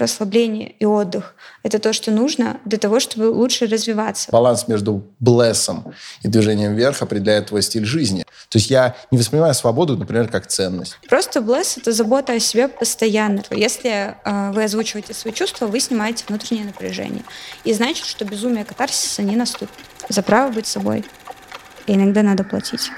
расслабление и отдых — это то, что нужно для того, чтобы лучше развиваться. Баланс между блессом и движением вверх определяет твой стиль жизни. То есть я не воспринимаю свободу, например, как ценность. Просто блесс — это забота о себе постоянно. Если э, вы озвучиваете свои чувства, вы снимаете внутреннее напряжение. И значит, что безумие катарсиса не наступит. За право быть собой. И иногда надо платить.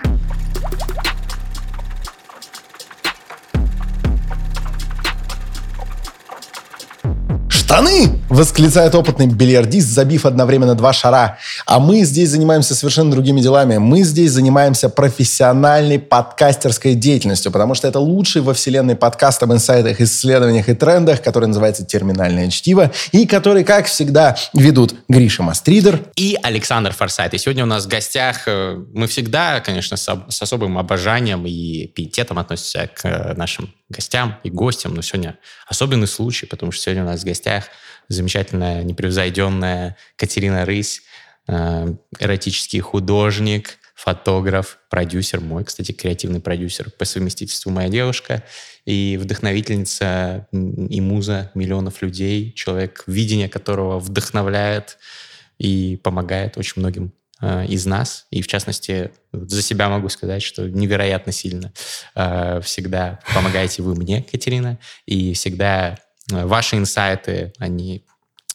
«Штаны!» — восклицает опытный бильярдист, забив одновременно два шара. А мы здесь занимаемся совершенно другими делами. Мы здесь занимаемся профессиональной подкастерской деятельностью, потому что это лучший во вселенной подкаст об инсайтах, исследованиях и трендах, который называется «Терминальное чтиво», и который, как всегда, ведут Гриша Мастридер и Александр Форсайт. И сегодня у нас в гостях э, мы всегда, конечно, с особым обожанием и пиететом относимся к э, нашим гостям и гостям, но сегодня особенный случай, потому что сегодня у нас в гостях замечательная, непревзойденная Катерина Рысь, э, эротический художник, фотограф, продюсер мой, кстати, креативный продюсер по совместительству моя девушка, и вдохновительница и муза миллионов людей, человек, видение которого вдохновляет и помогает очень многим Э, из нас, и в частности за себя могу сказать, что невероятно сильно э, всегда помогаете вы мне, Катерина, и всегда ваши инсайты, они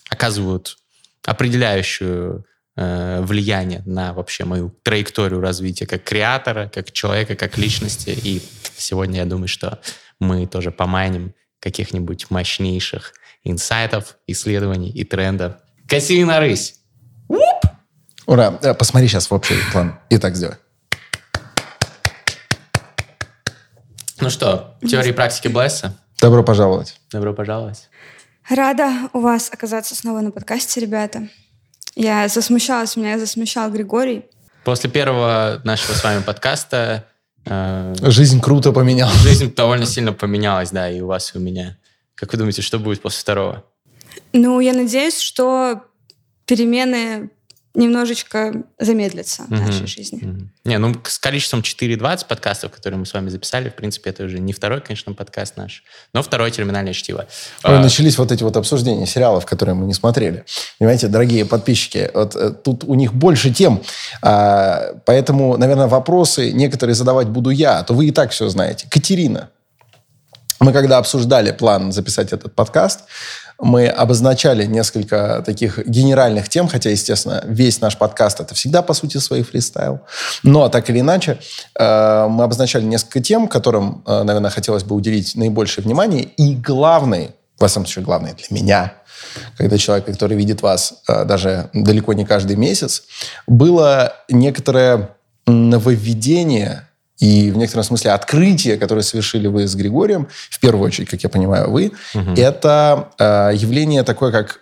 оказывают определяющую влияние на вообще мою траекторию развития как креатора, как человека, как личности. И сегодня я думаю, что мы тоже поманим каких-нибудь мощнейших инсайтов, исследований и трендов. Катерина Рысь! Ура! Э, посмотри сейчас в общий план. И так сделай. Ну что, теории практики Блесса? Добро пожаловать. Добро пожаловать. Рада у вас оказаться снова на подкасте, ребята. Я засмущалась, меня засмущал Григорий. После первого нашего с вами подкаста... Э, жизнь круто поменялась. Жизнь довольно сильно поменялась, да, и у вас, и у меня. Как вы думаете, что будет после второго? Ну, я надеюсь, что перемены немножечко замедлится в нашей жизни. mm Не, ну с количеством 4.20 подкастов, которые мы с вами записали, в принципе, это уже не второй, конечно, подкаст наш, но второе терминальное чтиво. Ой, а... Начались вот эти вот обсуждения сериалов, которые мы не смотрели. Понимаете, дорогие подписчики, вот э, тут у них больше тем, а, поэтому, наверное, вопросы некоторые задавать буду я, а то вы и так все знаете. Катерина, мы когда обсуждали план записать этот подкаст, мы обозначали несколько таких генеральных тем, хотя, естественно, весь наш подкаст это всегда, по сути, свой фристайл. Но, так или иначе, э, мы обозначали несколько тем, которым, э, наверное, хотелось бы уделить наибольшее внимание. И главный, во всяком случае, главный для меня, когда человек, который видит вас э, даже далеко не каждый месяц, было некоторое нововведение и в некотором смысле открытие, которое совершили вы с Григорием, в первую очередь, как я понимаю, вы, угу. это э, явление такое, как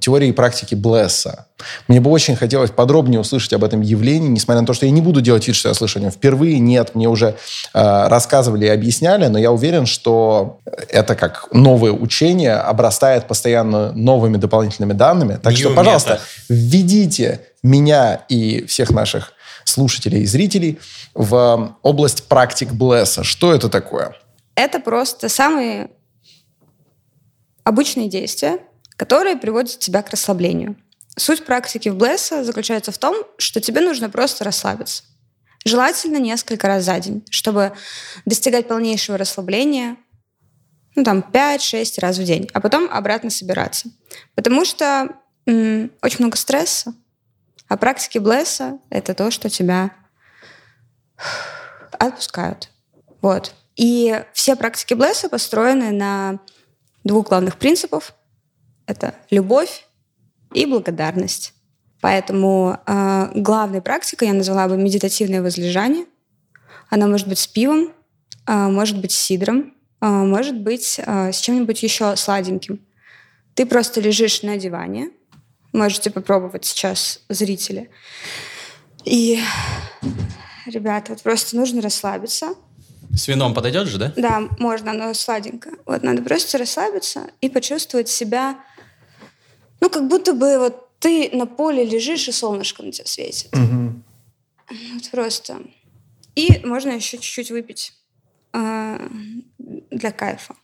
теории и практики Блесса. Мне бы очень хотелось подробнее услышать об этом явлении, несмотря на то, что я не буду делать вид, что я слышу о нем впервые. Нет, мне уже э, рассказывали и объясняли, но я уверен, что это как новое учение обрастает постоянно новыми дополнительными данными. Так New что, пожалуйста, введите меня и всех наших слушателей и зрителей в область практик Блесса. Что это такое? Это просто самые обычные действия, которые приводят тебя к расслаблению. Суть практики в Блесса заключается в том, что тебе нужно просто расслабиться. Желательно несколько раз за день, чтобы достигать полнейшего расслабления, ну там 5-6 раз в день, а потом обратно собираться. Потому что м- очень много стресса, а практики Блесса — это то, что тебя отпускают. Вот. И все практики Блесса построены на двух главных принципах. Это любовь и благодарность. Поэтому э, главной практикой я назвала бы медитативное возлежание. Она может быть с пивом, э, может быть с сидром, э, может быть э, с чем-нибудь еще сладеньким. Ты просто лежишь на диване, Можете попробовать сейчас, зрители. И, ребята, вот просто нужно расслабиться. С вином подойдет же, да? Да, можно, оно сладенько. Вот надо просто расслабиться и почувствовать себя, ну, как будто бы вот ты на поле лежишь, и солнышко на тебя светит. Угу. Вот просто. И можно еще чуть-чуть выпить э, для кайфа.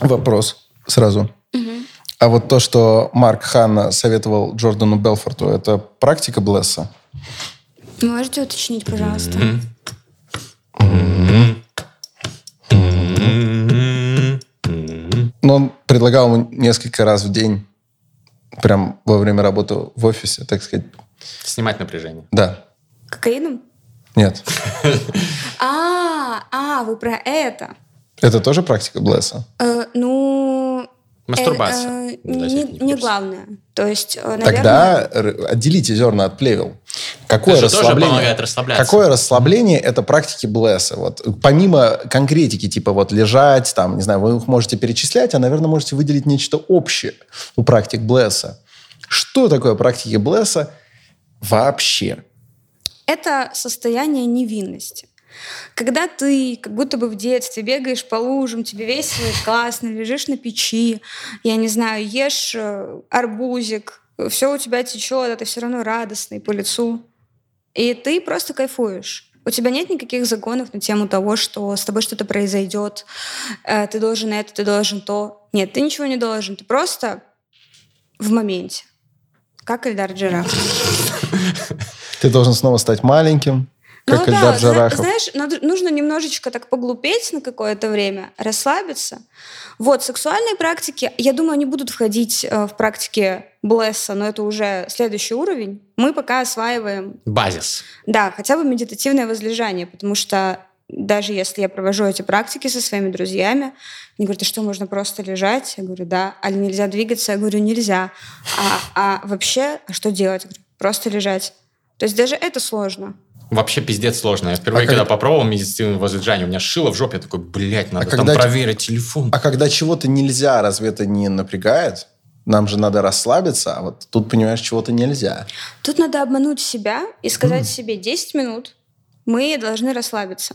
Вопрос сразу. А вот то, что Марк Ханна советовал Джордану Белфорту, это практика Блесса? Можете уточнить, пожалуйста? Но он предлагал ему несколько раз в день, прям во время работы в офисе, так сказать. Снимать напряжение. Да. Кокаином? Нет. А, а, вы про это. Это тоже практика Блесса? Э, ну, Мастурбация. э, э, не, не главное. То есть, э, наверное... Тогда отделите зерна от плевел. Какое Это расслабление? помогает расслабляться. Какое расслабление это практики Блесса? Вот помимо конкретики, типа вот лежать, там, не знаю, вы их можете перечислять, а, наверное, можете выделить нечто общее у практик Блесса. Что такое практики Блесса вообще? Это состояние невинности. Когда ты как будто бы в детстве бегаешь по лужам, тебе весело классно, лежишь на печи, я не знаю, ешь э, арбузик, все у тебя течет, а ты все равно радостный по лицу. И ты просто кайфуешь. У тебя нет никаких загонов на тему того, что с тобой что-то произойдет, э, ты должен это, ты должен то. Нет, ты ничего не должен, ты просто в моменте. Как Эльдар Джарахов. Ты должен снова стать маленьким, как ну, Эльдар да, Джарахов. знаешь, надо- нужно немножечко так поглупеть на какое-то время, расслабиться. Вот, сексуальные практики, я думаю, они будут входить э, в практики Блесса, но это уже следующий уровень. Мы пока осваиваем, Базис. да, хотя бы медитативное возлежание, потому что даже если я провожу эти практики со своими друзьями, они говорят, а что, можно просто лежать? Я говорю, да. А нельзя двигаться? Я говорю, нельзя. А, а вообще, а что делать? Я говорю, просто лежать. То есть даже это сложно. Вообще пиздец сложно. Я впервые, А когда как- попробовал медицинское возлежание, у меня шило в жопе, я такой, блядь, надо А там когда проверить телефон. А когда чего-то нельзя, разве это не напрягает? Нам же надо расслабиться, а вот тут, понимаешь, чего-то нельзя. Тут надо обмануть себя и сказать себе 10 минут мы должны расслабиться.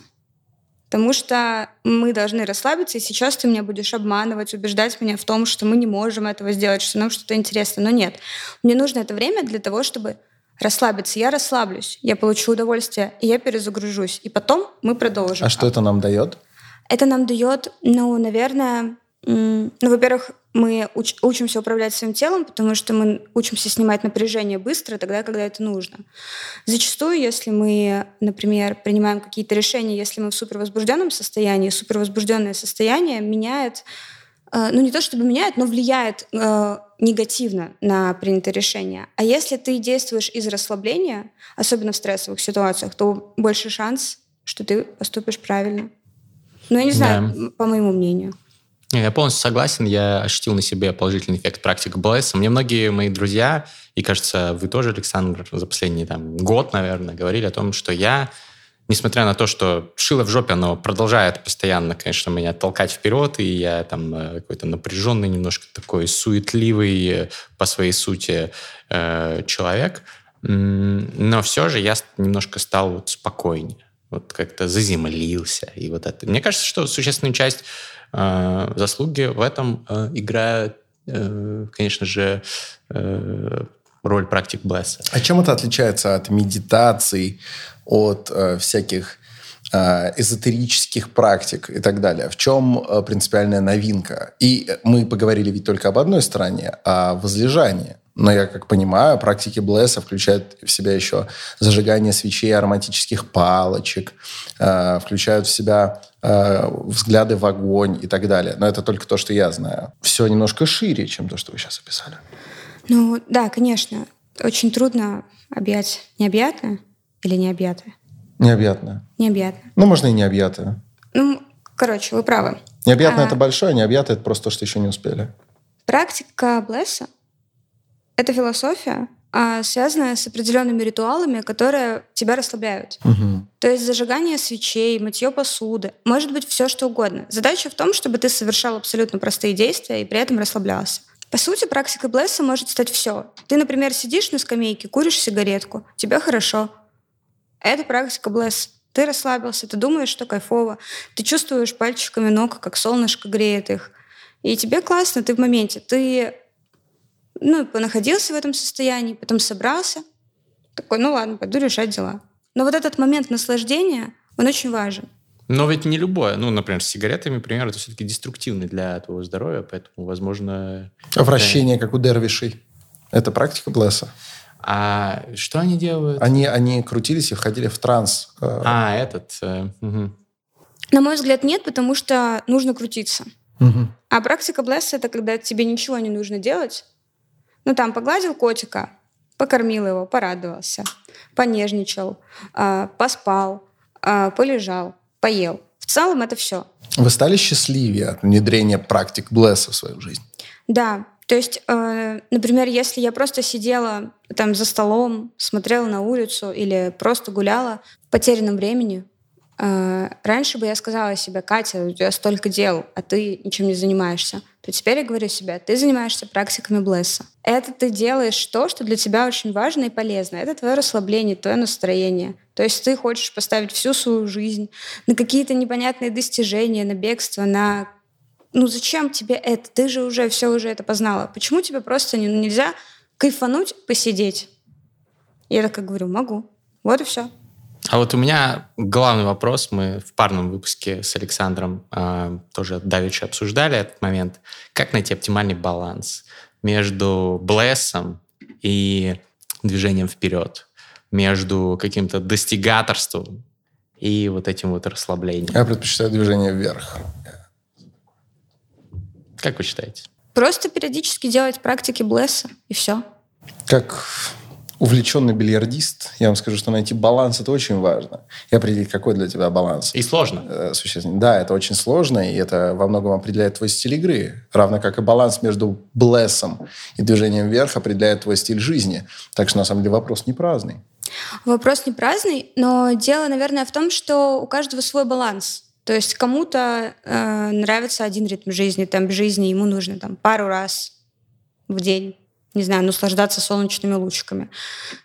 Потому что мы должны расслабиться, и сейчас ты меня будешь обманывать, убеждать меня в том, что мы не можем этого сделать, что нам что-то интересно. Но нет. Мне нужно это время для того, чтобы расслабиться. Я расслаблюсь, я получу удовольствие, и я перезагружусь. И потом мы продолжим. А что это нам дает? Это нам дает, ну, наверное, ну, во-первых, мы уч- учимся управлять своим телом, потому что мы учимся снимать напряжение быстро, тогда, когда это нужно. Зачастую, если мы, например, принимаем какие-то решения, если мы в супервозбужденном состоянии, супервозбужденное состояние меняет, ну, не то чтобы меняет, но влияет э, негативно на принятое решение. А если ты действуешь из расслабления, особенно в стрессовых ситуациях, то больше шанс, что ты поступишь правильно. Ну, я не знаю, Да. по моему мнению. Не, Я полностью согласен, я ощутил на себе положительный эффект практики БЛС. Мне многие мои друзья, и, кажется, вы тоже, Александр, за последний там, год, наверное, говорили о том, что я, несмотря на то, что шило в жопе, оно продолжает постоянно, конечно, меня толкать вперед, и я там э, какой-то напряженный, немножко такой суетливый э, по своей сути э, человек, но все же я немножко стал вот спокойнее вот как-то заземлился. И вот это. Мне кажется, что существенную часть заслуги в этом играет, конечно же, роль практик Блесса. А чем это отличается от медитаций, от э, всяких э, эзотерических практик и так далее? В чем э, принципиальная новинка? И э, мы поговорили ведь только об одной стороне, о возлежании. Но я как понимаю, практики Блесса включают в себя еще зажигание свечей, ароматических палочек, включают в себя взгляды в огонь и так далее. Но это только то, что я знаю. Все немножко шире, чем то, что вы сейчас описали. Ну, да, конечно. Очень трудно объять необъятное или необъятое. Необъятное. Необъятное. Ну, можно и необъятое. Ну, короче, вы правы. Необъятное А. это большое, необъятое это просто то, что еще не успели. Практика Блесса — это философия, а, связанная с определенными ритуалами, которые тебя расслабляют. Мгм. То есть зажигание свечей, мытье посуды, может быть все что угодно. Задача в том, чтобы ты совершал абсолютно простые действия и при этом расслаблялся. По сути, практика Блесса может стать все. Ты, например, сидишь на скамейке, куришь сигаретку, тебе хорошо. Это практика Блесса. Ты расслабился, ты думаешь, что кайфово, ты чувствуешь пальчиками ног, как солнышко греет их. И тебе классно, ты в моменте. Ты ну, понаходился в этом состоянии, потом собрался, такой, ну ладно, пойду решать дела. Но вот этот момент наслаждения, он очень важен. Но ведь не любое. Ну, например, с сигаретами, например, это все-таки деструктивно для твоего здоровья, поэтому, возможно... Вращение, как у дервишей. Это практика Блесса. А что они делают? Они, они крутились и входили в транс. Э. А, этот... Угу. На мой взгляд, нет, потому что нужно крутиться. Угу. А практика Блесса — это когда тебе ничего не нужно делать. Ну, там, погладил котика, покормил его, порадовался, понежничал, э, поспал, э, полежал, поел. В целом это все. Вы стали счастливее от внедрения практик Блесса в свою жизнь? Да. То есть, э, например, если я просто сидела там за столом, смотрела на улицу или просто гуляла в потерянном времени, э, раньше бы я сказала себе, Катя, у тебя столько дел, а ты ничем не занимаешься то теперь я говорю себе, ты занимаешься практиками Блесса. Это ты делаешь то, что для тебя очень важно и полезно. Это твое расслабление, твое настроение. То есть ты хочешь поставить всю свою жизнь на какие-то непонятные достижения, на бегство, на... Ну зачем тебе это? Ты же уже все уже это познала. Почему тебе просто не, нельзя кайфануть, посидеть? Я так говорю, могу. Вот и все. А вот у меня главный вопрос. Мы в парном выпуске с Александром э, тоже давеча обсуждали этот момент. Как найти оптимальный баланс между блессом и движением вперед, между каким-то достигаторством и вот этим вот расслаблением? Я предпочитаю движение вверх. Как вы считаете? Просто периодически делать практики блесса, и все. Как увлеченный бильярдист, я вам скажу, что найти баланс это очень важно. И определить, какой для тебя баланс. И сложно. Э, существенно. Да, это очень сложно, и это во многом определяет твой стиль игры. Равно как и баланс между блессом и движением вверх определяет твой стиль жизни. Так что, на самом деле, вопрос не праздный. Вопрос не праздный, но дело, наверное, в том, что у каждого свой баланс. То есть кому-то э, нравится один ритм жизни, там жизни ему нужно там пару раз в день не знаю, наслаждаться солнечными лучиками.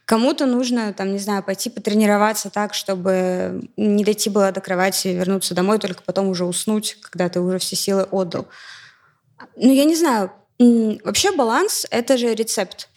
Кому-то нужно, там, не знаю, пойти потренироваться так, чтобы не дойти было до кровати, вернуться домой, только потом уже уснуть, когда ты уже все силы отдал. Ну, я не знаю. Вообще баланс — это же рецепт.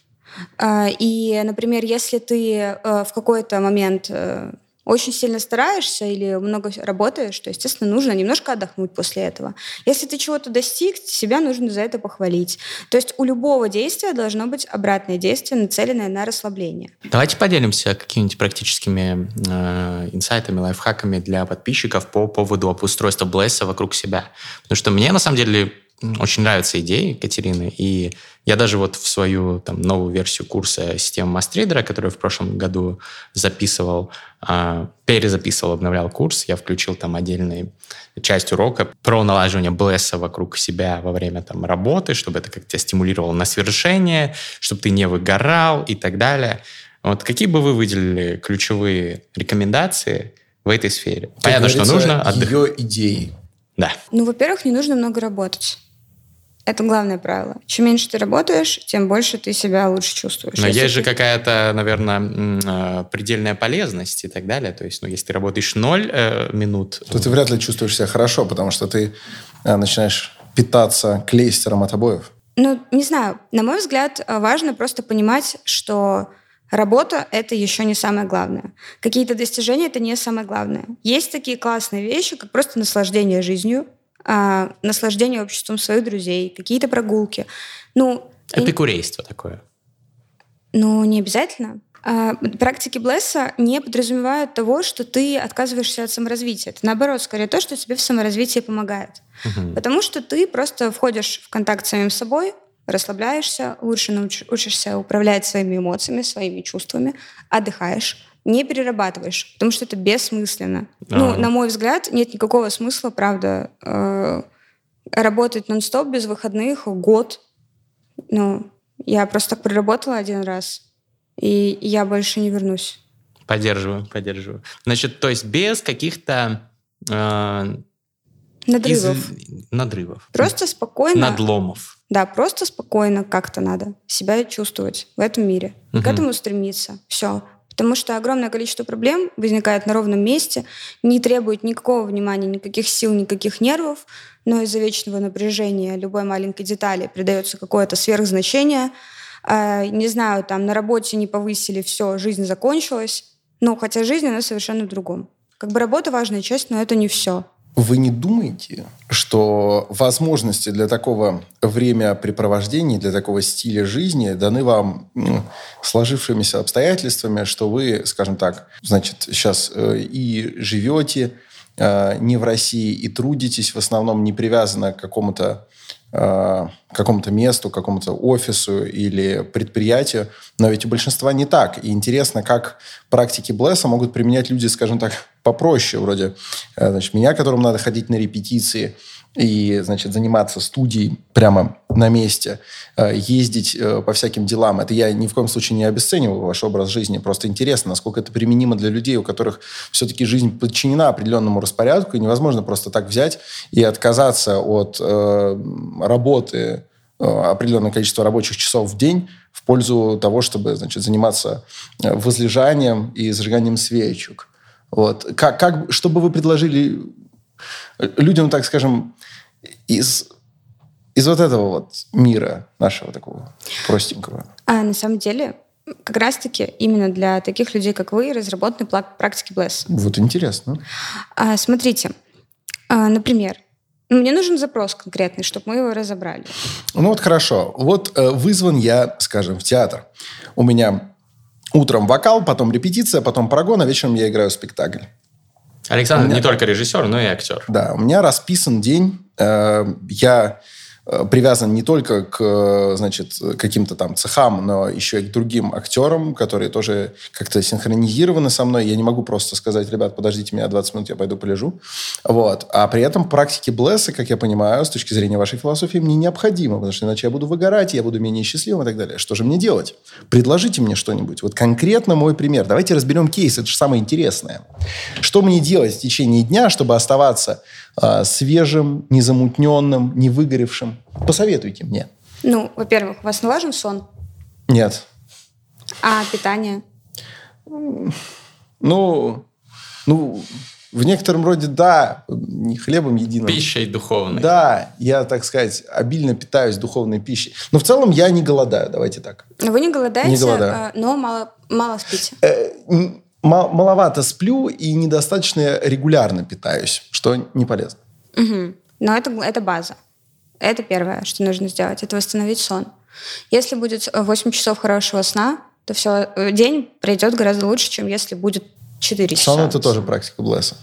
А, и, например, если ты э, в какой-то момент э, очень сильно стараешься или много работаешь, то, естественно, нужно немножко отдохнуть после этого. Если ты чего-то достиг, себя нужно за это похвалить. То есть у любого действия должно быть обратное действие, нацеленное на расслабление. Давайте поделимся какими-нибудь практическими э, инсайтами, лайфхаками для подписчиков по поводу обустройства Блесса вокруг себя. Потому что мне, на самом деле, очень нравятся идеи Катерины, и я даже вот в свою там, новую версию курса системы мастрейдера, которую в прошлом году записывал, э, перезаписывал, обновлял курс, я включил там отдельную часть урока про налаживание блесса вокруг себя во время там, работы, чтобы это как-то стимулировало на свершение, чтобы ты не выгорал и так далее. Вот какие бы вы выделили ключевые рекомендации в этой сфере? Как Понятно, что нужно отдыхать. Ее идеи. Да. Ну, во-первых, не нужно много работать. Это главное правило. Чем меньше ты работаешь, тем больше ты себя лучше чувствуешь. Но если есть же какая-то, наверное, а, предельная полезность и так далее. То есть, ну, если ты работаешь ноль э, минут... То ты вряд ли чувствуешь себя хорошо, потому что ты э, начинаешь питаться клейстером от обоев. Ну, не знаю. На мой взгляд, э, важно просто понимать, что Работа — это еще не самое главное. Какие-то достижения — это не самое главное. Есть такие классные вещи, как просто наслаждение жизнью, а, наслаждение обществом своих друзей, какие-то прогулки. Ну, Эпикурейство такое. Ну, не обязательно. А, практики Блесса не подразумевают того, что ты отказываешься от саморазвития. Это наоборот, скорее то, что тебе в саморазвитии помогает. Угу. Потому что ты просто входишь в контакт с самим собой, расслабляешься, лучше науч- учишься управлять своими эмоциями, своими чувствами, отдыхаешь, не перерабатываешь, потому что это бессмысленно. А-а-а. Ну, на мой взгляд, нет никакого смысла, правда, э- работать нон-стоп без выходных год. Ну, я просто так проработала один раз, и я больше не вернусь. Поддерживаю, поддерживаю. Значит, то есть без каких-то э, надрывов. Из... надрывов. Просто спокойно. Надломов. Да, просто спокойно как-то надо себя чувствовать в этом мире. Угу. К этому стремиться. Все. Потому что огромное количество проблем возникает на ровном месте, не требует никакого внимания, никаких сил, никаких нервов, но из-за вечного напряжения любой маленькой детали придается какое-то сверхзначение. А, не знаю, там на работе не повысили, все, жизнь закончилась. Но хотя жизнь, она совершенно в другом. Как бы работа важная часть, но это не все. Вы не думаете, что возможности для такого времяпрепровождения, для такого стиля жизни даны вам ну, сложившимися обстоятельствами, что вы, скажем так, значит, сейчас э, и живете э, не в России, и трудитесь в основном не привязано к какому-то какому-то месту, какому-то офису или предприятию, но ведь у большинства не так. И интересно, как практики Блесса могут применять люди, скажем так, попроще, вроде э, значит, меня, которому надо ходить на репетиции, и, значит, заниматься студией прямо на месте, э, ездить э, по всяким делам. Это я ни в коем случае не обесцениваю ваш образ жизни. Просто интересно, насколько это применимо для людей, у которых все-таки жизнь подчинена определенному распорядку, и невозможно просто так взять и отказаться от э, работы определенное количество рабочих часов в день в пользу того, чтобы значит, заниматься возлежанием и зажиганием свечек. Вот. Как, как, что бы вы предложили людям, так скажем, из, из вот этого вот мира нашего такого простенького? А на самом деле, как раз-таки именно для таких людей, как вы, разработаны практики Bless. Вот интересно. А, смотрите, а, например, мне нужен запрос конкретный, чтобы мы его разобрали. Ну вот хорошо. Вот э, вызван я, скажем, в театр. У меня утром вокал, потом репетиция, потом прогон, а вечером я играю спектакль. Александр меня... не только режиссер, но и актер. Да, у меня расписан день. Э, я привязан не только к, э, значит, каким-то там цехам, но еще и к другим актерам, которые тоже как-то синхронизированы со мной. Я не могу просто сказать, ребят, подождите меня 20 минут, я пойду полежу. Вот. А при этом практики Блесса, как я понимаю, с точки зрения вашей философии, мне необходимо, потому что иначе я буду выгорать, я буду менее счастливым и так далее. Что же мне делать? Предложите мне что-нибудь. Вот конкретно мой пример. Давайте разберем кейс, это же самое интересное. Что мне делать в течение дня, чтобы оставаться э, свежим, незамутненным, не выгоревшим? Посоветуйте мне. Ну, во-первых, у вас налажен сон? Нет. А питание? Ну, ну, в некотором роде да, не хлебом единым. Пищей духовной. Да, я, так сказать, обильно питаюсь духовной пищей. Но в целом я не голодаю, давайте так. Вы не голодаете, не голодаю. А, но мало, мало спите. Э, маловато сплю и недостаточно регулярно питаюсь, что не полезно. Угу. Но это, это база. Это первое, что нужно сделать, это восстановить сон. Если будет 8 часов хорошего сна, то все, э, день пройдет гораздо лучше, чем если будет 4 часа. Сон – это тоже практика Блесса.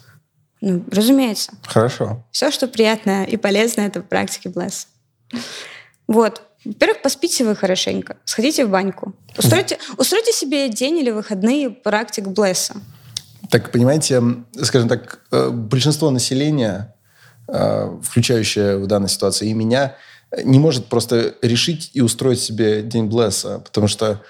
Ну, разумеется. Хорошо. Все, что приятное и полезное, это практики Блесса. Вот. Во-первых, поспите вы хорошенько, сходите в баньку. Устройте, устройте себе день или выходные практик Блесса. Так, понимаете, скажем так, э, большинство населения Э, включающая в данной ситуации и меня, не может просто решить и устроить себе день Блесса, потому что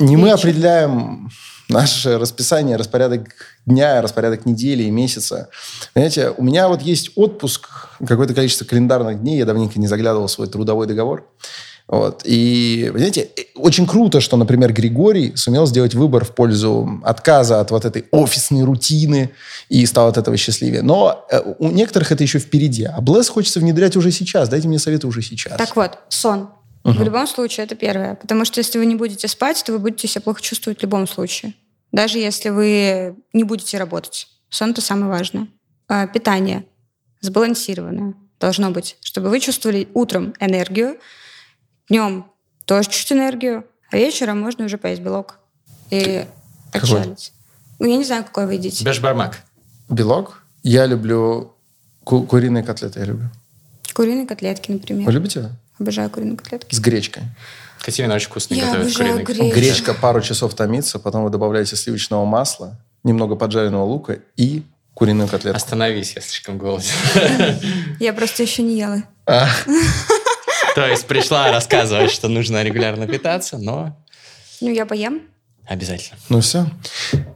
не мы определяем наше расписание, распорядок дня, распорядок недели и месяца. Понимаете, у меня вот есть отпуск, какое-то количество календарных дней, я давненько не заглядывал в свой трудовой договор. Вот. И, понимаете, очень круто, что, например, Григорий сумел сделать выбор в пользу отказа от вот этой офисной рутины и стал от этого счастливее. Но э, у некоторых это еще впереди. А Блесс хочется внедрять уже сейчас. Дайте мне советы уже сейчас. Так вот, сон. Угу. В любом случае, это первое. Потому что если вы не будете спать, то вы будете себя плохо чувствовать в любом случае. Даже если вы не будете работать. Сон – это самое важное. А, питание сбалансированное должно быть, чтобы вы чувствовали утром энергию, Днем тоже чуть энергию, а вечером можно уже поесть белок и отчалить. Ну, я не знаю, какой вы едите. Бешбармак. Белок? Я люблю ку- куриные котлеты, я люблю. Куриные котлетки, например. Вы любите? Обожаю куриные котлетки. С гречкой. Катерина очень вкусно Я готовит обожаю куриные гречку. Гречка пару часов томится, потом вы добавляете сливочного масла, немного поджаренного лука и куриную котлетку. Остановись, я слишком голоден. Я просто еще не ела. А, То есть пришла рассказывать, что нужно регулярно питаться, но Ну, я поем. обязательно. ну все.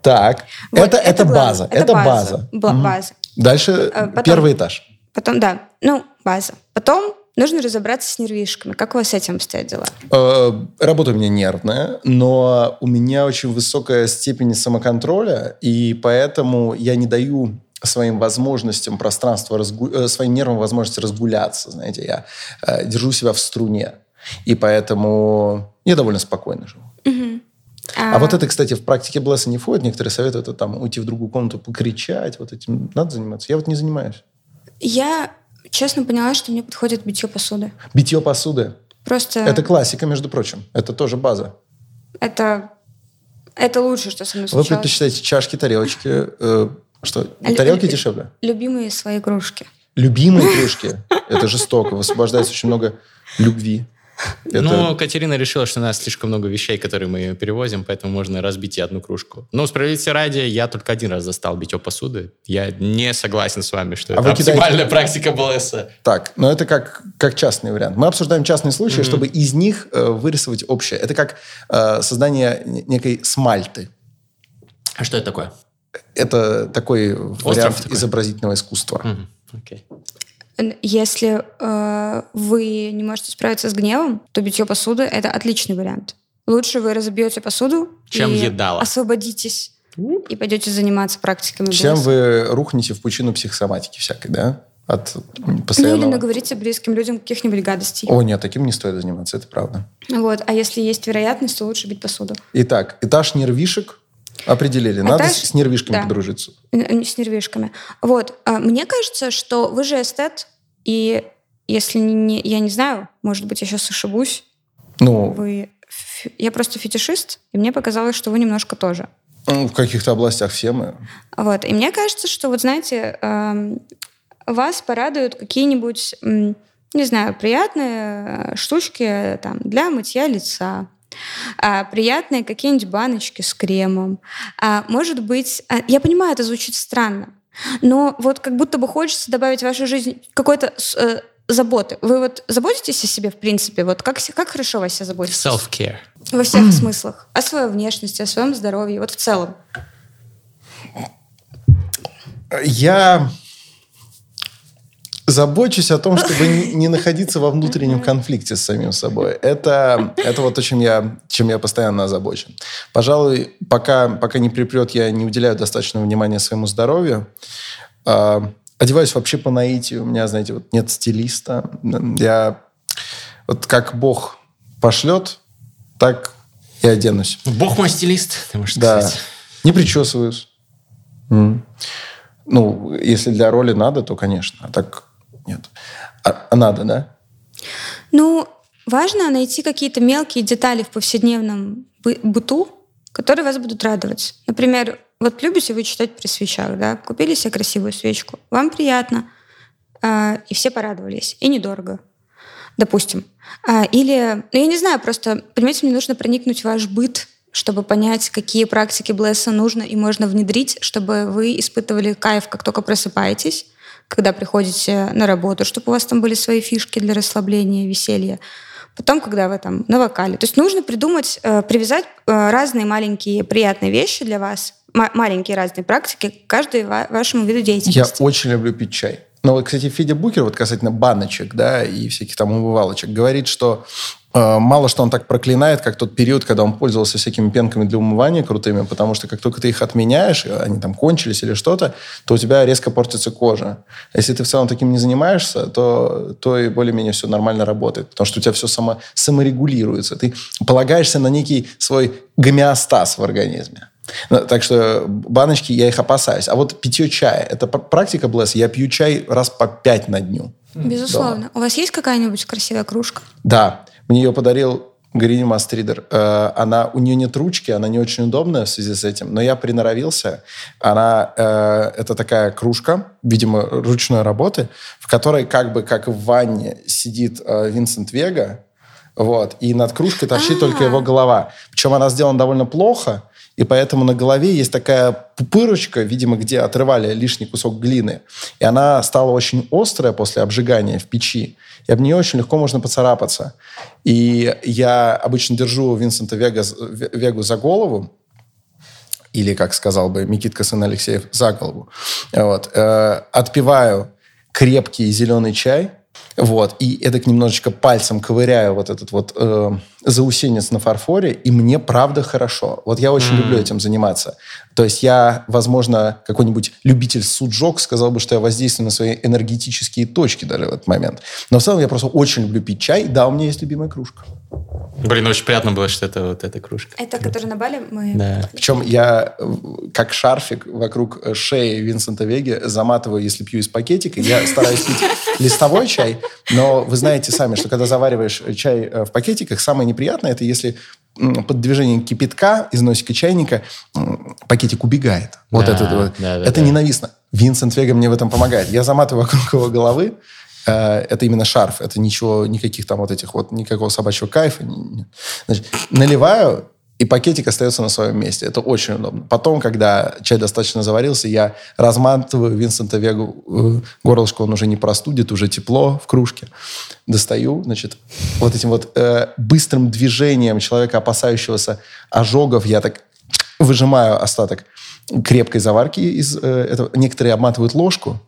Так, Вот, это, это, база. Это, база. Бла- Мгм. база. Дальше А, потом- первый этаж. Потом, да, ну, база. Потом нужно разобраться с нервишками. Как у вас с этим обстоят дела? Э, Работа у меня нервная, но у меня очень высокая степень самоконтроля, и поэтому я не даю своим возможностям пространства, разгу... э, своим нервам возможности разгуляться. Знаете, я э, держу себя в струне. И поэтому я довольно спокойно живу. А, вот это, кстати, в практике Блесса не входит. Некоторые советуют это там уйти в другую комнату, покричать. Вот этим надо заниматься. Я вот не занимаюсь. Я честно поняла, что мне подходит битье посуды. Битье посуды. Просто Это классика, между прочим. Это тоже база. это, это лучше, что со мной Вы случалось. предпочитаете чашки, тарелочки. э, что? Лю- Тарелки дешевле? Любимые свои кружки. Любимые кружки. Это жестоко. Высвобождается очень много любви. Это- Ну, Катерина решила, что у нас слишком много вещей, которые мы перевозим, поэтому можно разбить и одну кружку. Но, справедливости ради, я только один раз застал битье посуды. Я не согласен с вами, что А это вы кидаете- оптимальная практика БЛСа. Так, но это как, как частный вариант. Мы обсуждаем частные случаи, чтобы из них э, вырисовать общее. Это как э, создание некой смальты. А что это такое? Это такой вариант такой. изобразительного искусства. Мгм, Окей. Если э, вы не можете справиться с гневом, то битье посуды – это отличный вариант. Лучше вы разобьете посуду Чем и едала. освободитесь и пойдете заниматься практиками Чем Блесса. вы рухнете в пучину психосоматики всякой, да? От Ну или постоянного... наговорите близким людям каких-нибудь гадостей. О, нет, таким не стоит заниматься, это правда. Вот. А если есть вероятность, то лучше бить посуду. Итак, этаж нервишек определили. Надо Этаж- с нервишками да. подружиться. Н- С нервишками. Вот. А Мне кажется, что вы же эстет, и если не, я не знаю, может быть, я сейчас ошибусь, Ну, вы... Я просто фетишист, и мне показалось, что вы немножко тоже. ну, в каких-то областях все мы. Вот. И мне кажется, что, вот знаете, эм, вас порадуют какие-нибудь, не знаю, приятные э, штучки там, для мытья лица, а, приятные какие-нибудь баночки с кремом. А, может быть, а, я понимаю, это звучит странно, но вот как будто бы хочется добавить в вашу жизнь какой-то э, заботы. Вы вот заботитесь о себе, в принципе? Вот как, как хорошо вы о себе заботитесь? Self-care. Во всех смыслах. О своей внешности, о своем здоровье, вот в целом. Я забочусь о том, чтобы не находиться во внутреннем конфликте с самим собой. Это, это вот то, чем я, чем я постоянно озабочен. Пожалуй, пока, пока не припрет, я не уделяю достаточно внимания своему здоровью. А, одеваюсь вообще по наитию. У меня, знаете, вот нет стилиста. Я вот как Бог пошлет, так и оденусь. Бог мой стилист, ты можешь Да. сказать. Не причесываюсь. М. Ну, если для роли надо, то, конечно. А так нет. А, а надо, да? Ну, важно найти какие-то мелкие детали в повседневном бы- быту, которые вас будут радовать. Например, вот любите вы читать при свечах, да? Купили себе красивую свечку, вам приятно, а, и все порадовались, и недорого, допустим. А, Или, ну я не знаю, просто, понимаете, мне нужно проникнуть в ваш быт, чтобы понять, какие практики Блесса нужно и можно внедрить, чтобы вы испытывали кайф, как только просыпаетесь, когда приходите на работу, чтобы у вас там были свои фишки для расслабления, веселья. Потом, когда вы там на вокале. То есть нужно придумать, э, привязать э, разные маленькие приятные вещи для вас, ма- маленькие разные практики к каждой ва- вашему виду Я деятельности. очень люблю пить чай. Но вот, кстати, Федя Букер, вот касательно баночек, да, и всяких там умывалочек, говорит, что мало что он так проклинает, как тот период, когда он пользовался всякими пенками для умывания крутыми, потому что как только ты их отменяешь, и они там кончились или что-то, то у тебя резко портится кожа. Если ты в целом таким не занимаешься, то, то и более-менее все нормально работает, потому что у тебя все само, саморегулируется. Ты полагаешься на некий свой гомеостаз в организме. Ну, Так что баночки, я их опасаюсь. А вот питье чая, это практика Блесс. Я пью чай раз по пять на дню. Безусловно. У вас есть какая-нибудь красивая кружка? Да, мне ее подарил Гарини Мастридер. Э, Она, у нее нет ручки, она не очень удобная в связи с этим, но я приноровился. Она, э, это такая кружка, видимо, ручной работы, в которой как бы, как в ванне, сидит э, Винсент Вега, вот, и над кружкой торчит А. только его голова. Причем она сделана довольно плохо, и поэтому на голове есть такая пупырочка, видимо, где отрывали лишний кусок глины. И она стала очень острая после обжигания в печи. И об нее очень легко можно поцарапаться. И я обычно держу Винсента Вега, Вегу за голову, или, как сказал бы Микитка сын Алексеев, за голову. Вот. Э, отпиваю крепкий зеленый чай, вот, и эдак немножечко пальцем ковыряю вот этот вот э, заусенец на фарфоре, и мне правда хорошо. Вот я очень М. люблю этим заниматься. То есть я, возможно, какой-нибудь любитель суджок сказал бы, что я воздействую на свои энергетические точки даже в этот момент. Но в целом я просто очень люблю пить чай. Да, у меня есть любимая кружка. Блин, очень приятно было, что это вот эта кружка. Это, который на Бали мы... Да. Причем я э, как шарфик вокруг шеи Винсента Веги заматываю, если пью из пакетика. Я стараюсь пить листовой чай, но вы знаете сами, что когда завариваешь чай э, в пакетиках, самое неприятное, это если под движением кипятка из носика чайника пакетик убегает. Вот Да, это, вот. да, да, это да. ненавистно. Винсент Вега мне в этом помогает. Я заматываю вокруг его головы, э, это именно шарф, это ничего, никаких там вот этих вот, никакого собачьего кайфа. Значит, наливаю, и пакетик остается на своем месте. Это очень удобно. Потом, когда чай достаточно заварился, я разматываю Винсента Вегу э, горлышко, он уже не простудит, уже тепло в кружке. Достаю, значит, вот этим вот э, быстрым движением человека, опасающегося ожогов, я так выжимаю остаток крепкой заварки из э, этого. Некоторые обматывают ложку.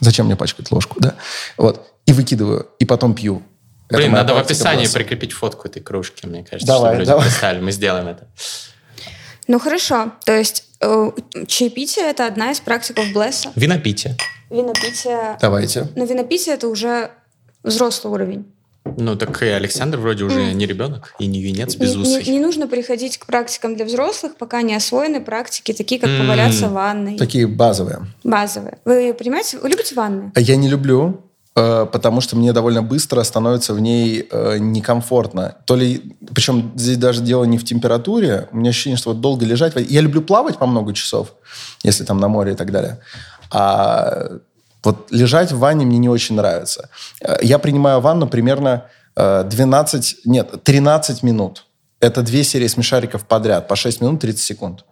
Зачем мне пачкать ложку, да? Вот. И выкидываю, и потом пью. Это Блин, надо в описании класса. прикрепить фотку этой кружки, мне кажется, Давай, чтобы люди давай. писали. Мы сделаем это. Ну хорошо, то есть э, чаепитие – это одна из практиков Блесса. Винопитие. Винопитие... Давайте. Но винопитие – это уже взрослый уровень. Ну, так и Александр вроде уже не ребенок и не венец Не, безусый. не- не нужно приходить к практикам для взрослых, пока не освоены практики, такие как М. поваляться в ванной, Такие базовые. базовые. Вы понимаете, вы любите ванны? Я не люблю, потому что мне довольно быстро становится в ней э, некомфортно. То ли, причем здесь даже дело не в температуре, у меня ощущение, что вот долго лежать. Я люблю плавать по много часов, если там на море и так далее. А вот лежать в ванне мне не очень нравится. Э, Я принимаю ванну примерно э, 12, нет, 13 минут. Это две серии смешариков подряд, по 6 минут 30 секунд.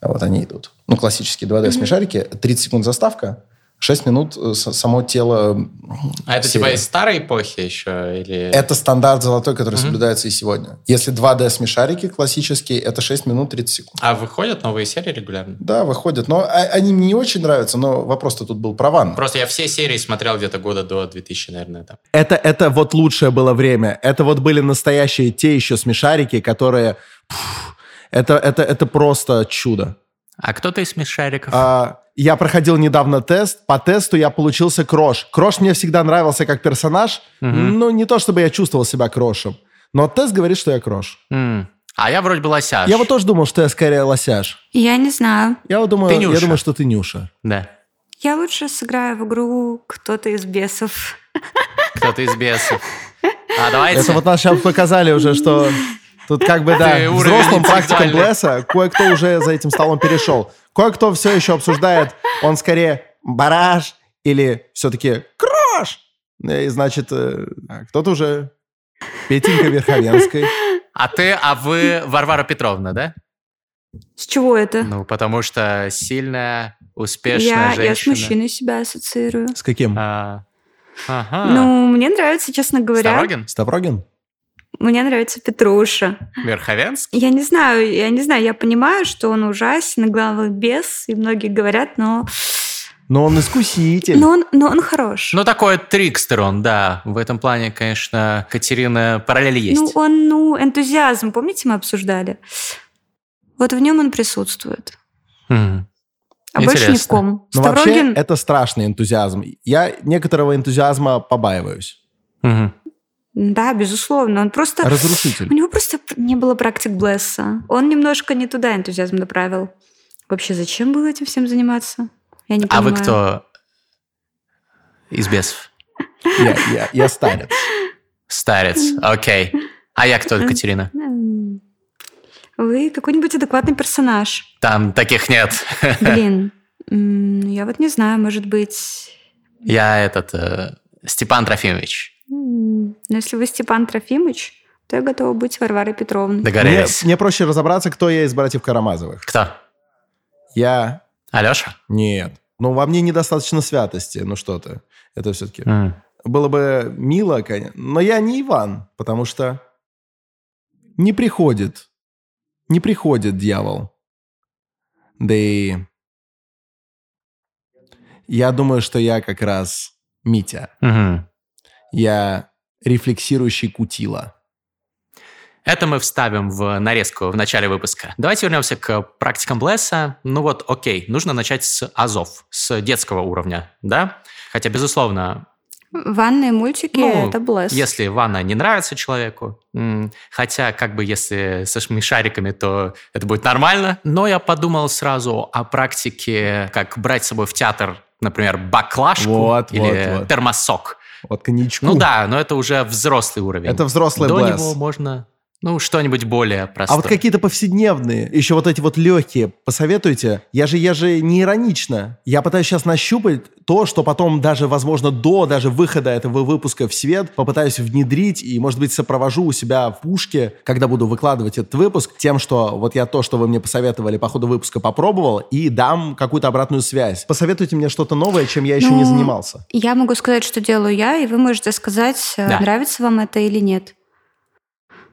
Вот они идут. Ну, классические 2D-смешарики. 30 секунд заставка, 6 минут э, само тело. А это серия. типа из старой эпохи еще? Или... Это стандарт золотой, который соблюдается и сегодня. Если 2D-смешарики классические, это 6 минут 30 секунд. А выходят новые серии регулярно? Да, выходят. Но а- они мне не очень нравятся, но вопрос-то тут был про ванну. Просто я все серии смотрел где-то года до 2000, наверное, там. Это, это вот лучшее было время. Это вот были настоящие те еще смешарики, которые... пф, это, это, это просто чудо. А кто-то из смешариков? А, я проходил недавно тест. По тесту я получился Крош. Крош мне всегда нравился как персонаж. Ну, не то чтобы я чувствовал себя Крошем. Но тест говорит, что я Крош. М. А я вроде был Лосяш. Я вот тоже думал, что я скорее лосяш. Я не знаю. Я вот думаю, Ты я думаю, что ты Нюша. Да. Я лучше сыграю в игру «Кто-то из бесов». Кто-то из бесов. А давайте... Это вот нас сейчас показали уже, что тут как бы, да, Ты взрослым практикам. Блесса кое-кто уже за этим столом перешел. Кое-кто все еще обсуждает, он скорее бараш или все-таки крош. И значит, э, кто-то уже Петенька Верховенской. А ты, а вы Варвара Петровна, да? С чего это? Ну, потому что сильная, успешная я, женщина. я с мужчиной себя ассоциирую. С каким? А, Ага. Ну, мне нравится, честно говоря, Ставрогин? Ставрогин? Мне нравится Петруша. Верховенский? Я не знаю, я не знаю, я понимаю, что он ужасен, главный бес, и многие говорят, но, Но он искуситель. но, он, но он хорош. Ну, такой трикстер он, да. В этом плане, конечно, Катерина параллели есть. Ну, он, ну, энтузиазм, помните, мы обсуждали? Вот в нем он присутствует. Мгм. А больше ни в Интересно. ком. Но вообще Ставрогин, это страшный энтузиазм. Я некоторого энтузиазма побаиваюсь. Мгм. Да, безусловно, он просто... У Разрушитель. него просто не было практик Блесса. Он немножко не туда энтузиазм направил. Вообще, зачем было этим всем заниматься? Я не А понимаю. вы кто из бесов? Я, я, я старец. Старец, окей. А я кто, Катерина? М, Вы какой-нибудь адекватный персонаж. Там таких нет. Блин, я вот не знаю, может быть... Я этот э, Степан Трофимович. Но если вы Степан Трофимович, то я готова быть Варварой Петровной. Мне, Догорелись. мне проще разобраться, кто я из братьев Карамазовых. Кто? Я... Алеша? Нет. Ну, во мне недостаточно святости. Ну, что ты. Это все-таки... М. Было бы мило, конечно. Но я не Иван, потому что не приходит. Не приходит дьявол. Да и... Я думаю, что я как раз Митя. Мгм. Я рефлексирующий кутила. Это мы вставим в нарезку в начале выпуска. Давайте вернемся к практикам Блесса. Ну вот, окей, нужно начать с азов, с детского уровня, да? Хотя, безусловно, Ванные мультики ну, это блесс. Если ванна не нравится человеку, хотя как бы если со шариками, то это будет нормально. Но я подумал сразу о практике, как брать с собой в театр, например, баклажку Вот, или вот, вот. термосок. Вот коньячку. Ну да, но это уже взрослый уровень. Это взрослый До блесс. него можно, ну, что-нибудь более простое. А вот какие-то повседневные, еще вот эти вот легкие, посоветуйте. Я же, я же не иронично. Я пытаюсь сейчас нащупать то, что потом даже, возможно, до даже выхода этого выпуска в свет попытаюсь внедрить и, может быть, сопровожу у себя в пушке, когда буду выкладывать этот выпуск, тем, что вот я то, что вы мне посоветовали по ходу выпуска, попробовал и дам какую-то обратную связь. Посоветуйте мне что-то новое, чем я еще Ну, не занимался. Я могу сказать, что делаю я, и вы можете сказать, э, Да. нравится вам это или нет.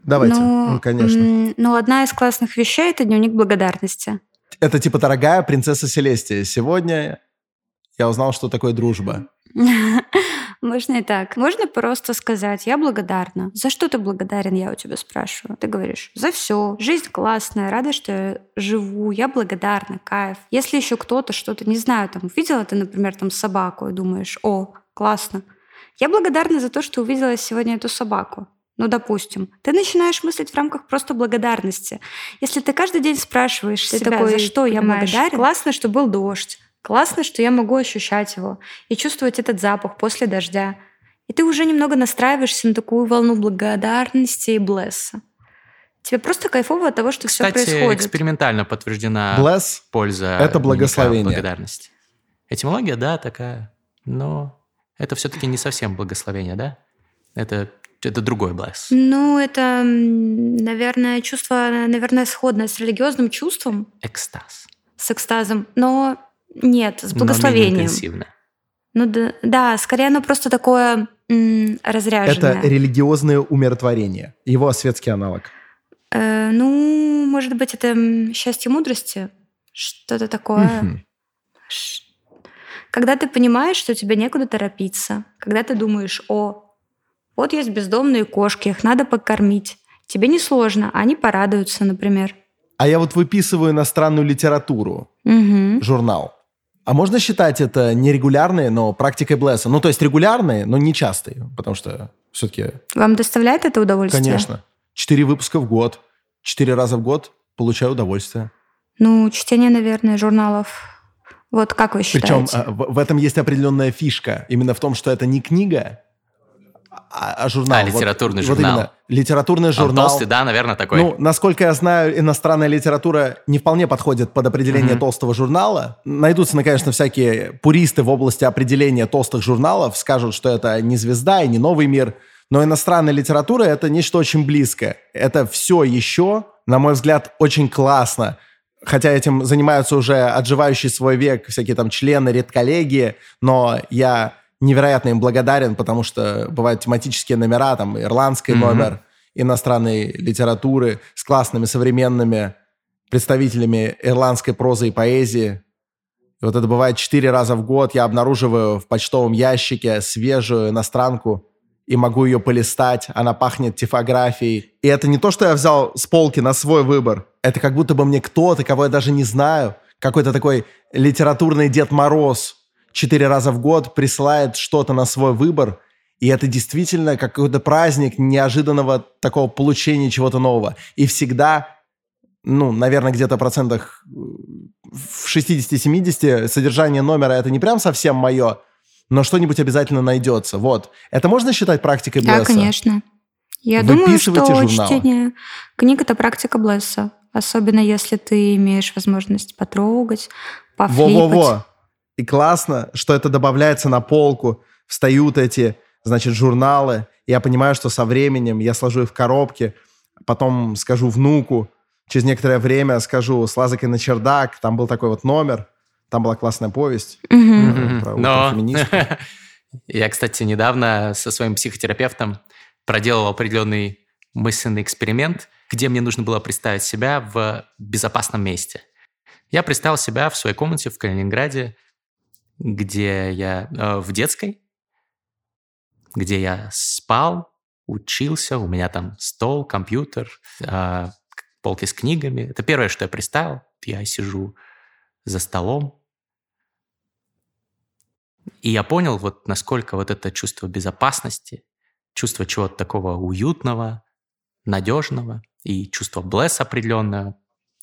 Давайте. Ну, конечно. Ну, одна из классных вещей это дневник благодарности. Это типа дорогая принцесса Селестия. Сегодня я узнал, что такое дружба. Можно и так. Можно просто сказать, я благодарна. За что ты благодарен, я у тебя спрашиваю. Ты говоришь, за все. Жизнь классная, рада, что я живу, я благодарна, кайф. Если еще кто-то что-то, не знаю, там, увидела ты, например, там собаку и думаешь, о, классно. Я благодарна за то, что увидела сегодня эту собаку. Ну, допустим, ты начинаешь мыслить в рамках просто благодарности. Если ты каждый день спрашиваешь Ты себя, такой за что я благодарен, классно, что был дождь, классно, что я могу ощущать его и чувствовать этот запах после дождя. И ты уже немного настраиваешься на такую волну благодарности и блесса. Тебе просто кайфово от того, что все Кстати, происходит. экспериментально подтверждена Bless польза это благословение. благодарности. Этимология, да, такая, но это все-таки не совсем благословение, да? Это, это другой блесс. Ну, это, наверное, чувство, наверное, сходное с религиозным чувством, Экстаз. с экстазом, но нет, с Но менее благословением. интенсивно. Ну да, да, скорее оно просто такое м, разряженное. Это религиозное умиротворение. Его светский аналог. Э, ну, может быть, это счастье мудрости, что-то такое. Когда ты понимаешь, что тебе некуда торопиться, когда ты думаешь, о, вот есть бездомные кошки, их надо покормить. Тебе несложно, они порадуются, например. А я вот выписываю иностранную литературу, Мгм. журнал. А можно считать это нерегулярной, но практикой Блесса? Ну, то есть регулярной, но не частой, потому что все-таки, Вам доставляет это удовольствие? конечно, четыре выпуска в год, четыре раза в год получаю удовольствие. Ну, чтение, наверное, журналов. Вот как вы Причем считаете? а, в, в этом есть определенная фишка. Именно в том, что это не книга, а, а журнал. А, литературный вот, журнал. Вот именно. Литературный Он журнал. толстый, да, наверное, такой. Ну, насколько я знаю, иностранная литература не вполне подходит под определение Мгм. толстого журнала. Найдутся, конечно, всякие пуристы в области определения толстых журналов, скажут, что это не звезда и не новый мир. Но иностранная литература — это нечто очень близкое. Это все еще, на мой взгляд, очень классно. Хотя этим занимаются уже отживающий свой век всякие там члены редколлегии, но я невероятно им благодарен, потому что бывают тематические номера, там ирландский Мгм. номер, иностранной литературы с классными современными представителями ирландской прозы и поэзии. И вот это бывает четыре раза в год. Я обнаруживаю в почтовом ящике свежую иностранку и могу ее полистать. Она пахнет типографией. И это не то, что я взял с полки на свой выбор. Это как будто бы мне кто-то, кого я даже не знаю, какой-то такой литературный Дед Мороз четыре раза в год присылает что-то на свой выбор. И это действительно какой-то праздник неожиданного такого получения чего-то нового. И всегда, ну, наверное, где-то процентах в 60-70 содержание номера это не прям совсем мое, но что-нибудь обязательно найдется. Вот. Это можно считать практикой Да, Блесса? конечно. Я думаю, что журналы. чтение книг это практика Блесса. Особенно если ты имеешь возможность потрогать, пофлипать. Во-во-во. И классно, что это добавляется на полку, встают эти, значит, журналы. Я понимаю, что со временем я сложу их в коробки, потом скажу внуку, через некоторое время скажу с лазакой на чердак, там был такой вот номер, там была классная повесть. Мгм. про Но я, кстати, недавно со своим психотерапевтом проделал определенный мысленный эксперимент, где мне нужно было представить себя в безопасном месте. Я представил себя в своей комнате в Калининграде, где я э, в детской, где я спал, учился, у меня там стол, компьютер, а, полки с книгами. Это первое, что я представил. Я сижу за столом, и я понял, вот насколько вот это чувство безопасности, чувство чего-то такого уютного, надежного и чувство блесс определенное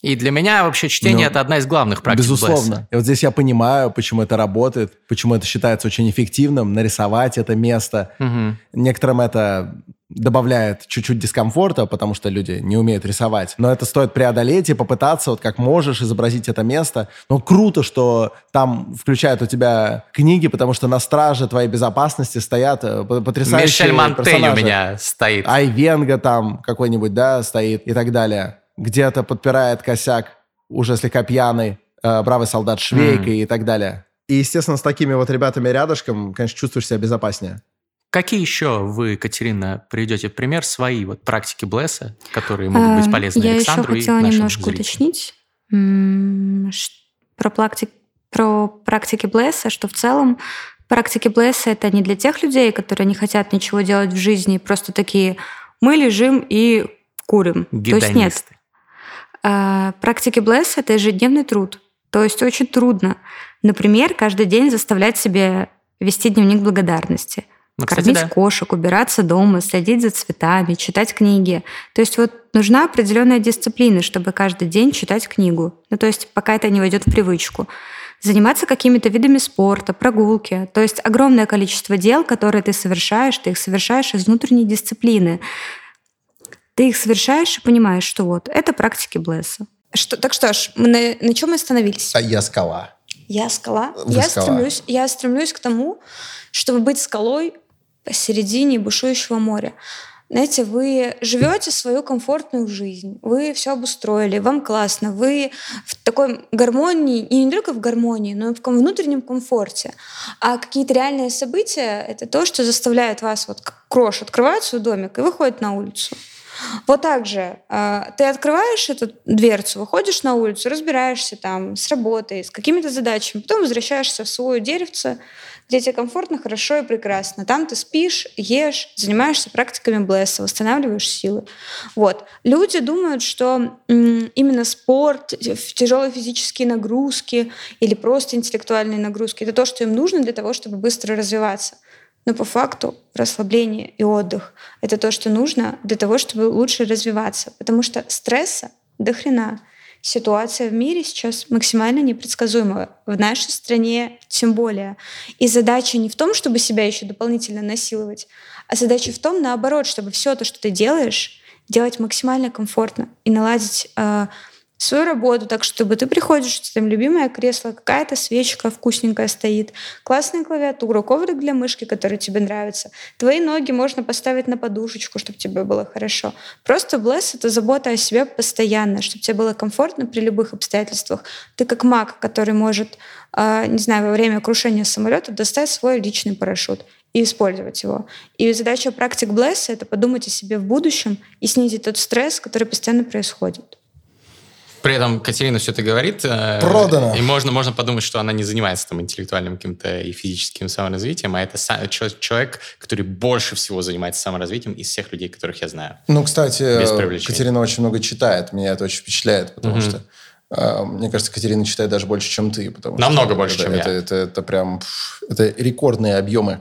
и для меня вообще чтение ну, это одна из главных практик. Безусловно. Блесса. И вот здесь я понимаю, почему это работает, почему это считается очень эффективным, нарисовать это место. Угу. Некоторым это добавляет чуть-чуть дискомфорта, потому что люди не умеют рисовать. Но это стоит преодолеть и попытаться, вот как можешь, изобразить это место. Но круто, что там включают у тебя книги, потому что на страже твоей безопасности стоят э, потрясающие Мишель Монтень персонажи. у меня стоит. Айвенга там какой-нибудь, да, стоит и так далее где-то подпирает косяк уже слегка пьяный, э, бравый солдат Швейка mm. и так далее. И, естественно, с такими вот ребятами рядышком, конечно, чувствуешь себя безопаснее. Какие еще вы, Катерина, приведете в пример свои вот практики Блесса, которые могут быть эм, полезны Я Александру еще хотела немножко зрителям? уточнить про, практик, про практики Блесса, что в целом практики Блесса это не для тех людей, которые не хотят ничего делать в жизни, просто такие мы лежим и курим. Гедонисты. То есть нет, практики Блесс — это ежедневный труд. То есть очень трудно, например, каждый день заставлять себе вести дневник благодарности. Ну, кстати, кормить да. кошек, убираться дома, следить за цветами, читать книги. То есть вот нужна определенная дисциплина, чтобы каждый день читать книгу. Ну, то есть пока это не войдет в привычку. Заниматься какими-то видами спорта, прогулки. То есть огромное количество дел, которые ты совершаешь, ты их совершаешь из внутренней дисциплины. Ты их совершаешь и понимаешь, что вот это практики Блесса. Что, так что ж, мы на, на чем мы остановились? А я скала. Я скала. Вы я скала. стремлюсь, я стремлюсь к тому, чтобы быть скалой посередине бушующего моря. Знаете, вы живете свою комфортную жизнь, вы все обустроили, вам классно, вы в такой гармонии, и не только в гармонии, но и в внутреннем комфорте. А какие-то реальные события — это то, что заставляет вас, вот как крош, открывать свой домик и выходит на улицу. Вот так же э, ты открываешь эту дверцу, выходишь на улицу, разбираешься там с работой, с какими-то задачами, потом возвращаешься в свое деревце, где тебе комфортно, хорошо и прекрасно. Там ты спишь, ешь, занимаешься практиками Блесса, восстанавливаешь силы. Вот. Люди думают, что именно спорт, тяжелые физические нагрузки или просто интеллектуальные нагрузки — это то, что им нужно для того, чтобы быстро развиваться. Но по факту расслабление и отдых — это то, что нужно для того, чтобы лучше развиваться. Потому что стресса до хрена. Ситуация в мире сейчас максимально непредсказуемая. В нашей стране тем более. И задача не в том, чтобы себя еще дополнительно насиловать, а задача в том, наоборот, чтобы все то, что ты делаешь, делать максимально комфортно и наладить э, свою работу, так чтобы ты приходишь, там любимое кресло, какая-то свечка вкусненькая стоит, классная клавиатура, коврик для мышки, который тебе нравится. Твои ноги можно поставить на подушечку, чтобы тебе было хорошо. Просто блесс — это забота о себе постоянно, чтобы тебе было комфортно при любых обстоятельствах. Ты как маг, который может, э, не знаю, во время крушения самолета достать свой личный парашют и использовать его. И задача практик Блесса — это подумать о себе в будущем и снизить тот стресс, который постоянно происходит. При этом Катерина все это говорит. Э, Продано. И можно, можно подумать, что она не занимается там интеллектуальным каким-то и физическим саморазвитием, а это человек, который больше всего занимается саморазвитием из всех людей, которых я знаю. Ну, кстати, Катерина очень много читает. Меня это очень впечатляет, потому угу. что э, мне кажется, Катерина читает даже больше, чем ты. Потому Намного что больше, это, чем это, я. Это, это, это прям... Это рекордные объемы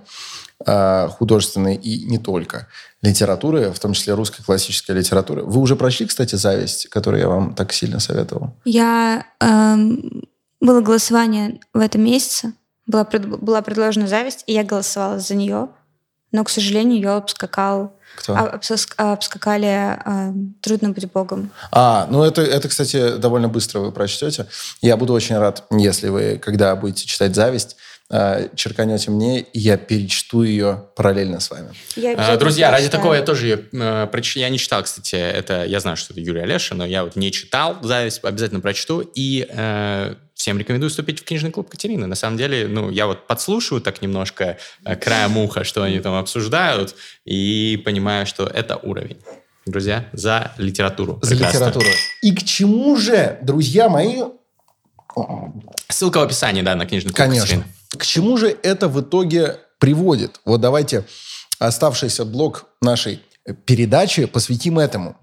художественной и не только литературы, в том числе русской классической литературы. Вы уже прочли, кстати, «Зависть», которую я вам так сильно советовал? Я... Эм, было голосование в этом месяце, была, была предложена «Зависть», и я голосовала за нее, но, к сожалению, ее обскакал кто? А, обскакали э, «Трудно быть Богом». А, ну это, это, кстати, довольно быстро вы прочтете. Я буду очень рад, если вы, когда будете читать «Зависть», Э, черканете мне, и я перечту ее параллельно с вами. Я Друзья, ради такого я тоже ее э, прочитал. Я не читал, кстати, это я знаю, что это Юрий Олеша, но я вот не читал «Зависть», обязательно прочту. И э, всем рекомендую вступить в книжный клуб Катерины. На самом деле, ну, я вот подслушиваю так немножко э, краем уха, что они там обсуждают, и понимаю, что это уровень. Друзья, за литературу. За Прекрасно. литературу. И к чему же, друзья мои... Ссылка в описании, да, на книжный клуб Конечно. Катерины. К чему же это в итоге приводит? Вот давайте оставшийся блок нашей передачи посвятим этому.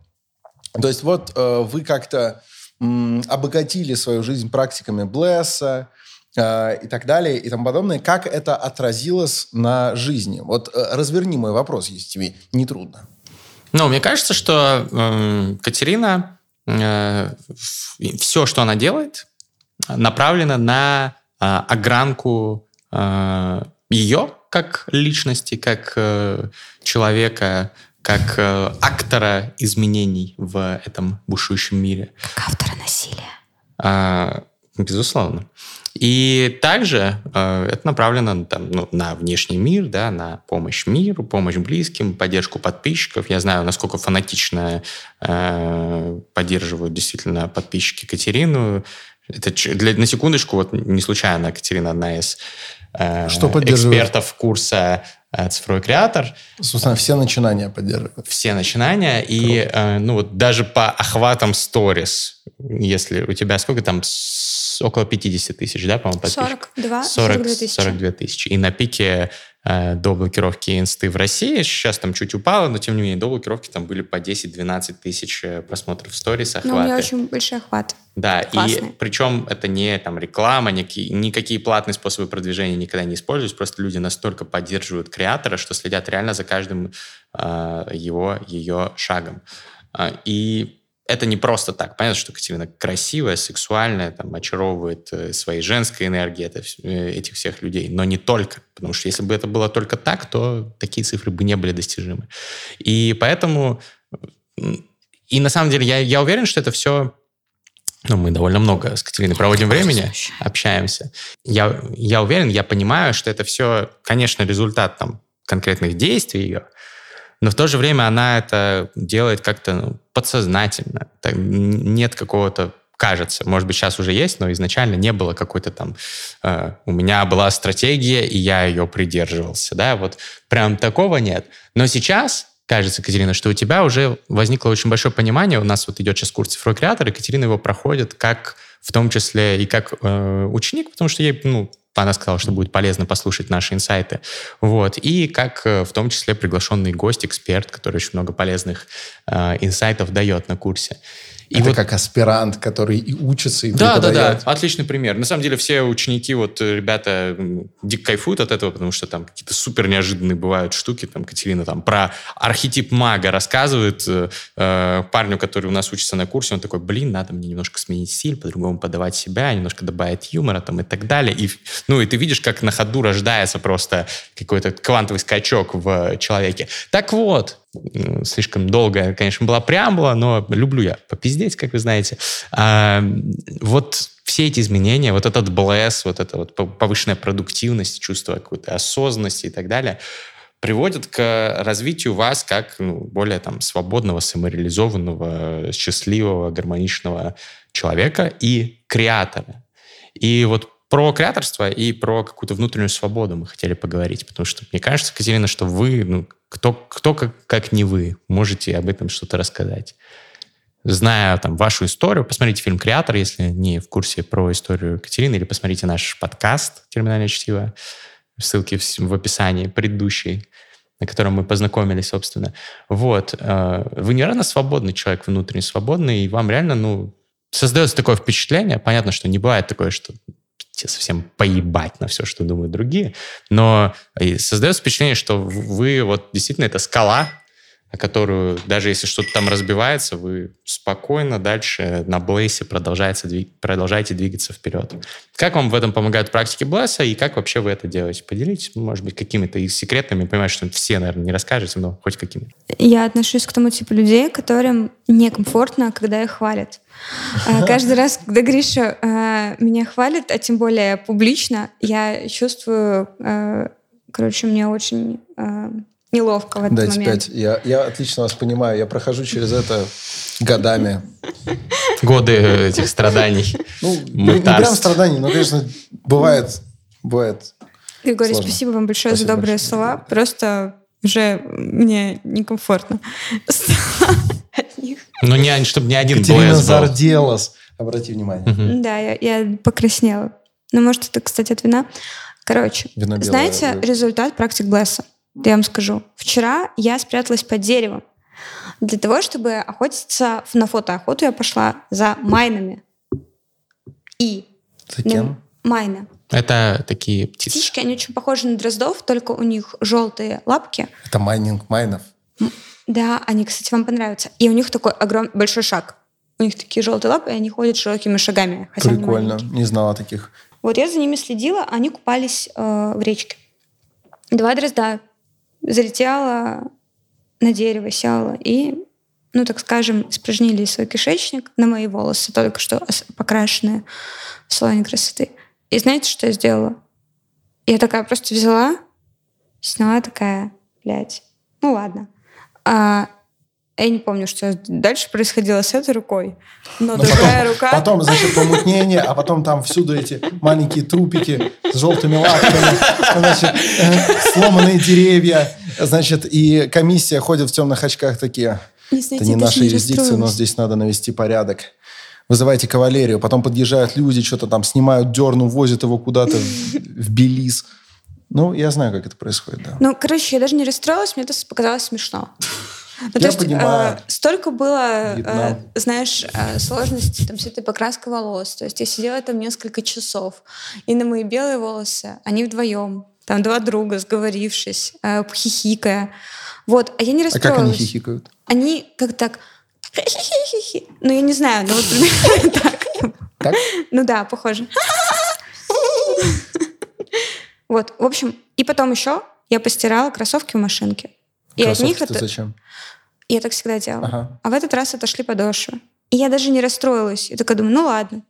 То есть вот э, вы как-то м, обогатили свою жизнь практиками Блесса, э, и так далее, и тому подобное. Как это отразилось на жизни? Вот э, разверни мой вопрос, если тебе не трудно. Ну, мне кажется, что э, Катерина, э, все, что она делает, направлено на огранку э, ее как личности, как э, человека, как э, актора изменений в этом бушующем мире. Как автора насилия. А, безусловно. И также э, это направлено там, ну, на внешний мир, да, на помощь миру, помощь близким, поддержку подписчиков. Я знаю, насколько фанатично э, поддерживают действительно подписчики Катерину. Это для, на секундочку, вот не случайно Катерина одна из э, Что экспертов курса э, цифровой креатор. Собственно, все начинания поддерживают. Все начинания. И э, ну, вот даже по охватам сторис, если у тебя сколько там, около 50 тысяч, да, по-моему, подписчиков? 42, 40, 42 тысячи. 42 тысячи. И на пике э, до блокировки инсты в России, сейчас там чуть упало, но тем не менее до блокировки там были по 10-12 тысяч э, просмотров в сторис, Ну, у меня охваты. очень большой охват. Да, и классные. причем это не там реклама, никакие, никакие платные способы продвижения никогда не используются, просто люди настолько поддерживают креатора, что следят реально за каждым э, его, ее шагом. А, и это не просто так. Понятно, что Катерина красивая, сексуальная, там, очаровывает э, своей женской энергией это, э, этих всех людей, но не только. Потому что если бы это было только так, то такие цифры бы не были достижимы. И поэтому... И на самом деле я, я уверен, что это все ну, мы довольно много с Катериной проводим времени, общаемся. Я, я уверен, я понимаю, что это все, конечно, результат там, конкретных действий ее, но в то же время она это делает как-то ну, подсознательно. Так, нет какого-то кажется, может быть, сейчас уже есть, но изначально не было какой-то там... э, у меня была стратегия, и я ее придерживался, да, вот прям такого нет. Но сейчас кажется, Катерина, что у тебя уже возникло очень большое понимание. У нас вот идет сейчас курс цифровой креатор, и Катерина его проходит как в том числе и как э, ученик, потому что ей, ну, она сказала, что будет полезно послушать наши инсайты. Вот. И как э, в том числе приглашенный гость, эксперт, который очень много полезных э, инсайтов дает на курсе. И это вот как аспирант, который и учится, и да, да, да, отличный пример. На самом деле все ученики, вот э, ребята дико кайфуют от этого, потому что там какие-то супер неожиданные бывают штуки. Там Катерина там про архетип мага рассказывает э, э, парню, который у нас учится на курсе. Он такой, блин, надо мне немножко сменить стиль, по-другому подавать себя, немножко добавить юмора там и так далее. И, ну, и ты видишь, как на ходу рождается просто какой-то квантовый скачок в человеке. Так вот, слишком долгая, конечно, была преамбула, но люблю я попиздеть, как вы знаете. А, вот все эти изменения, вот этот блесс, вот эта вот по- повышенная продуктивность, чувство какой-то осознанности и так далее, приводят к развитию вас как ну, более там свободного, самореализованного, счастливого, гармоничного человека и креатора. И вот про креаторство и про какую-то внутреннюю свободу мы хотели поговорить, потому что мне кажется, Катерина, что вы, ну, кто, кто как, как не вы, можете об этом что-то рассказать. Зная там вашу историю, посмотрите фильм «Креатор», если не в курсе про историю Катерины, или посмотрите наш подкаст «Терминальное чтиво», ссылки в, в описании, предыдущий, на котором мы познакомились, собственно. Вот. э, Вы нереально свободный человек, внутренне свободный, и вам реально, ну, создается такое впечатление. Понятно, что не бывает такое, что тебе совсем поебать на все, что думают другие, но и создается впечатление, что вы вот действительно это скала, которую даже если что-то там разбивается, вы спокойно дальше на Блейсе продолжаете, продолжаете двигаться вперед. Как вам в этом помогают практики Блэса и как вообще вы это делаете? Поделитесь, может быть, какими-то их секретами. Понимаю, что все, наверное, не расскажете, но хоть какими. Я отношусь к тому типу людей, которым некомфортно, когда их хвалят. А, Каждый раз, когда Гриша а, меня хвалит, а тем более публично, я чувствую, а, короче, мне очень неловко в этот Дайте момент. пять. Я, я отлично вас понимаю. Я прохожу через это годами. Годы этих страданий. Ну, не, прям страданий, но, конечно, бывает. Бывает. Григорий, Сложно. спасибо вам большое Спасибо за добрые большое. слова. Просто уже мне некомфортно от них. Ну, не, чтобы не один Катерина зарделась. Обрати внимание. Да, я, я покраснела. Ну, может, это, кстати, от вина. Короче, Вино белое, знаете да. результат практик Блесса? Я вам скажу. Вчера я спряталась под деревом. Для того, чтобы охотиться на фотоохоту, я пошла за майнами. И За кем? майны. Это такие птицы. Птички, они очень похожи на дроздов, только у них желтые лапки. Это майнинг майнов. Да, они, кстати, вам понравятся. И у них такой огромный большой шаг. У них такие желтые лапы, и они ходят широкими шагами. Хотя Прикольно. Не знала таких. Вот я за ними следила, они купались э, в речке. Два дрозда залетела на дерево, села и, ну, так скажем, испражнили свой кишечник на мои волосы, только что покрашенные в салоне красоты. И знаете, что я сделала? Я такая просто взяла, сняла такая, блядь, ну ладно. А, я не помню, что дальше происходило с этой рукой. Но Ну, другая потом, рука... потом, значит, помутнение, а потом там всюду эти маленькие трупики с желтыми лапками, значит, сломанные деревья, значит, и комиссия ходит в темных очках такие. Не Это не наша юрисдикция, но здесь надо навести порядок. Вызывайте кавалерию. Потом подъезжают люди, что-то там снимают дерну, возят его куда-то в, в Белиз. Ну, я знаю, как это происходит, да. Ну, короче, я даже не расстроилась, мне это показалось смешно. Ну, Я то есть, понимаю. э, столько было, э, знаешь, э, сложностей там, с этой покраской волос. То есть я сидела там несколько часов, и на мои белые волосы, они вдвоем, там два друга, сговорившись, э, хихикая. Вот, а я не А расстроилась. как они хихикают? Они как так... Ну, я не знаю, ну вот. Так? Ну да, похоже. Вот, в общем, и потом еще я постирала кроссовки в машинке. И от них это... зачем? Я так всегда делала. Ага. А в этот раз отошли подошвы. И я даже не расстроилась. Я такая думаю, ну ладно.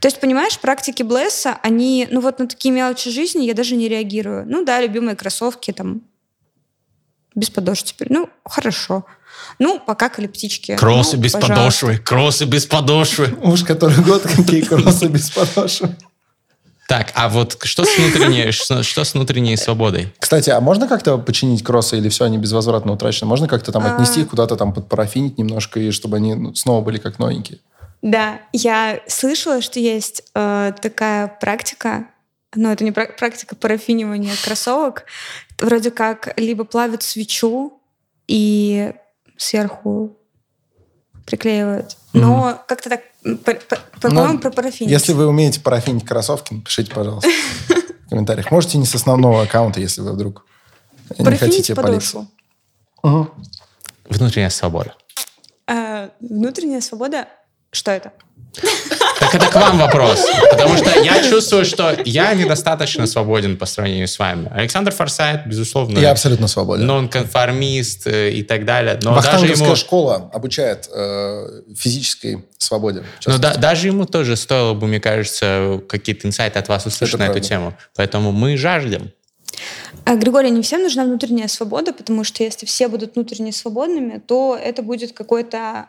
То есть, понимаешь, практики Блесса, они, ну вот на такие мелочи жизни я даже не реагирую. Ну да, любимые кроссовки там без подошв теперь. Ну, хорошо. Ну, покакали птички. Кроссы Ну, без пожалуйста. подошвы, кроссы без подошвы. Уж который год какие кроссы без подошвы. Так, а вот что с внутренней, что, что с внутренней свободой? Кстати, а можно как-то починить кроссы или все, они безвозвратно утрачены? Можно как-то там А. отнести их куда-то там подпарафинить немножко, и чтобы они ну, снова были как новенькие? Да, я слышала, что есть э, такая практика, но это не пра- практика парафинивания кроссовок. Вроде как либо плавят свечу и сверху приклеивают. Но как-то так, по-моему, про парафинить. Если вы умеете парафинить кроссовки, напишите, пожалуйста, в комментариях. Можете не с основного аккаунта, если вы вдруг не хотите подошву. Внутренняя свобода. А, внутренняя свобода, что это? Это к вам вопрос. Потому что я чувствую, что я недостаточно свободен по сравнению с вами. Александр Форсайт, безусловно, Я абсолютно свободен. нонконформист э, и так далее. Но даже ему, школа обучает э, физической свободе. но да- даже ему тоже стоило бы, мне кажется, какие-то инсайты от вас услышать Это на эту правда. тему. Поэтому мы жаждем. А, Григорий, не всем нужна внутренняя свобода, потому что если все будут внутренне свободными, то это будет какой-то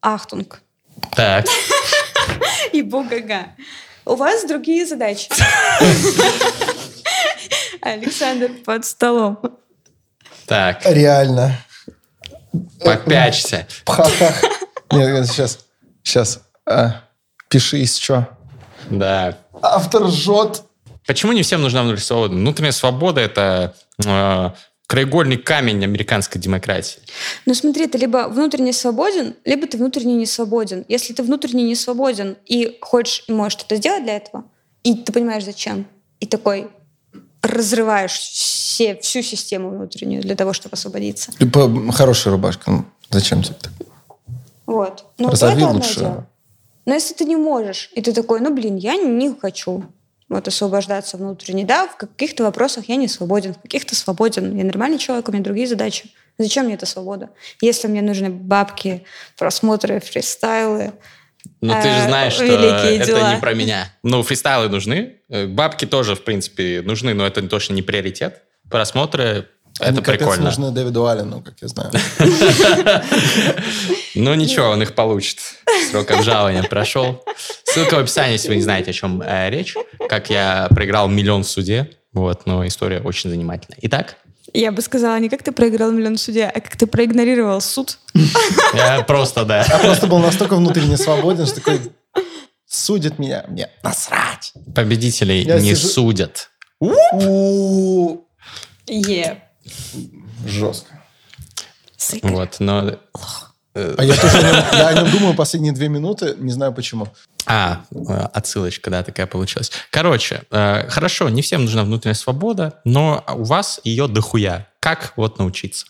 ахтунг. Так, И бугага. У вас другие задачи. Александр под столом. так, Реально. попячься. Пха-ха. Нет, сейчас. Сейчас. А, пиши из чё. Да. Автор жжет. Почему не всем нужна внутренняя свобода? Внутренняя свобода – это э, краеугольный камень американской демократии. Ну смотри, ты либо внутренне свободен, либо ты внутренне не свободен. Если ты внутренне не свободен и хочешь и можешь что-то сделать для этого, и ты понимаешь, зачем, и такой разрываешь все, всю систему внутреннюю для того, чтобы освободиться. Типа, хорошая рубашка. Ну, зачем тебе так? Вот. Ну, Разорви это одно лучше. дело. Но если ты не можешь, и ты такой, ну, блин, я не хочу вот освобождаться внутренне. Да, в каких-то вопросах я не свободен, в каких-то свободен. Я нормальный человек, у меня другие задачи. Зачем мне эта свобода? Если мне нужны бабки, просмотры, фристайлы, Ну, ты же Э, знаешь, что это дела. не про меня. Ну, фристайлы нужны. э, Бабки тоже, в принципе, нужны, но это точно не приоритет. Просмотры — это Они капец прикольно. нужны Дэвиду Аллену, как я знаю. Ну, ничего, он их получит. Срок обжалования прошел. Ссылка в описании, если вы не знаете, о чем э, речь. Как я проиграл миллион в суде. Вот, но история очень занимательная. Итак, Я бы сказала, не как ты проиграл миллион в суде, а как ты проигнорировал суд. я просто, да. Я просто был настолько внутренне свободен, что такой судит меня. Мне насрать. Победителей не судят. У, Е. Жестко. Вот, но... А я тоже о нем, я о нем думаю последние две минуты, не знаю почему. А, э, отсылочка, да, такая получилась. Короче, э, хорошо, не всем нужна внутренняя свобода, но у вас ее дохуя. Как вот научиться?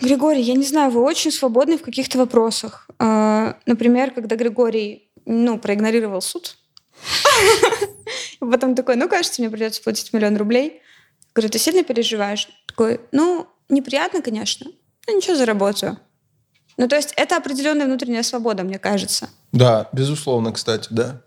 Григорий, я не знаю, вы очень свободны в каких-то вопросах. А, Например, когда Григорий, ну, проигнорировал суд, и потом такой, ну, кажется, мне придется платить миллион рублей. Говорю, ты сильно переживаешь? Такой, ну, неприятно, конечно, но ничего, заработаю. Ну, то есть это определенная внутренняя свобода, мне кажется. Да, безусловно, кстати, да.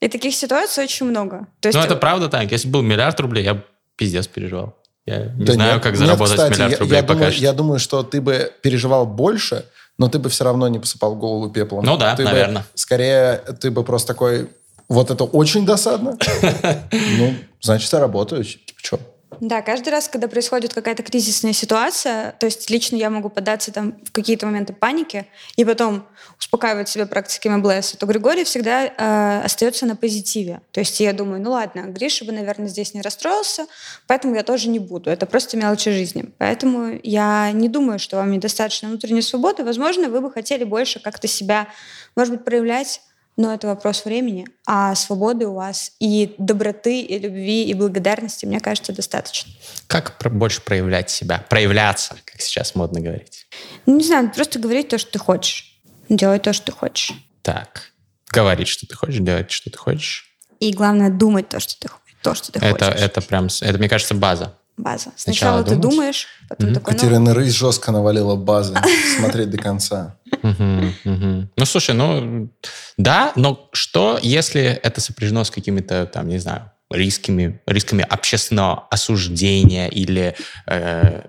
И таких ситуаций очень много. То есть, Ну, это правда так. Если был миллиард рублей, я бы пиздец переживал. Я не Да знаю, нет, как нет, заработать кстати, миллиард я, рублей я пока думаю, что. я думаю, что ты бы переживал больше, но ты бы все равно не посыпал голову пеплом. Ну да, Ты бы- наверно. скорее, ты бы просто такой, вот это очень досадно. Ну, значит, я работаю. Типа, что? Да, каждый раз, когда происходит какая-то кризисная ситуация, то есть лично я могу поддаться там в какие-то моменты паники и потом успокаивать себя практиками МБЛС, то Григорий всегда э, остается на позитиве. То есть я думаю, ну ладно, Гриша бы, наверное, здесь не расстроился, поэтому я тоже не буду. Это просто мелочи жизни. Поэтому я не думаю, что вам недостаточно внутренней свободы. Возможно, вы бы хотели больше как-то себя, может быть, проявлять но это вопрос времени, а свободы у вас и доброты, и любви, и благодарности, мне кажется, достаточно. Как больше проявлять себя? Проявляться, как сейчас модно говорить. Ну, не знаю, просто говорить то, что ты хочешь. Делать то, что ты хочешь. Так. Говорить, что ты хочешь, делать, что ты хочешь. И главное, думать то, что ты, то, что ты Это, хочешь. это прям, это, мне кажется, база. База. Сначала Сначала, ты думаешь? думаешь, потом Мгм. такой, ну, Катерина Рысь жестко навалила базы. Смотреть до конца. Ну, слушай, ну, да, но что, если это сопряжено с какими-то, там, не знаю, рисками, рисками общественного осуждения или э,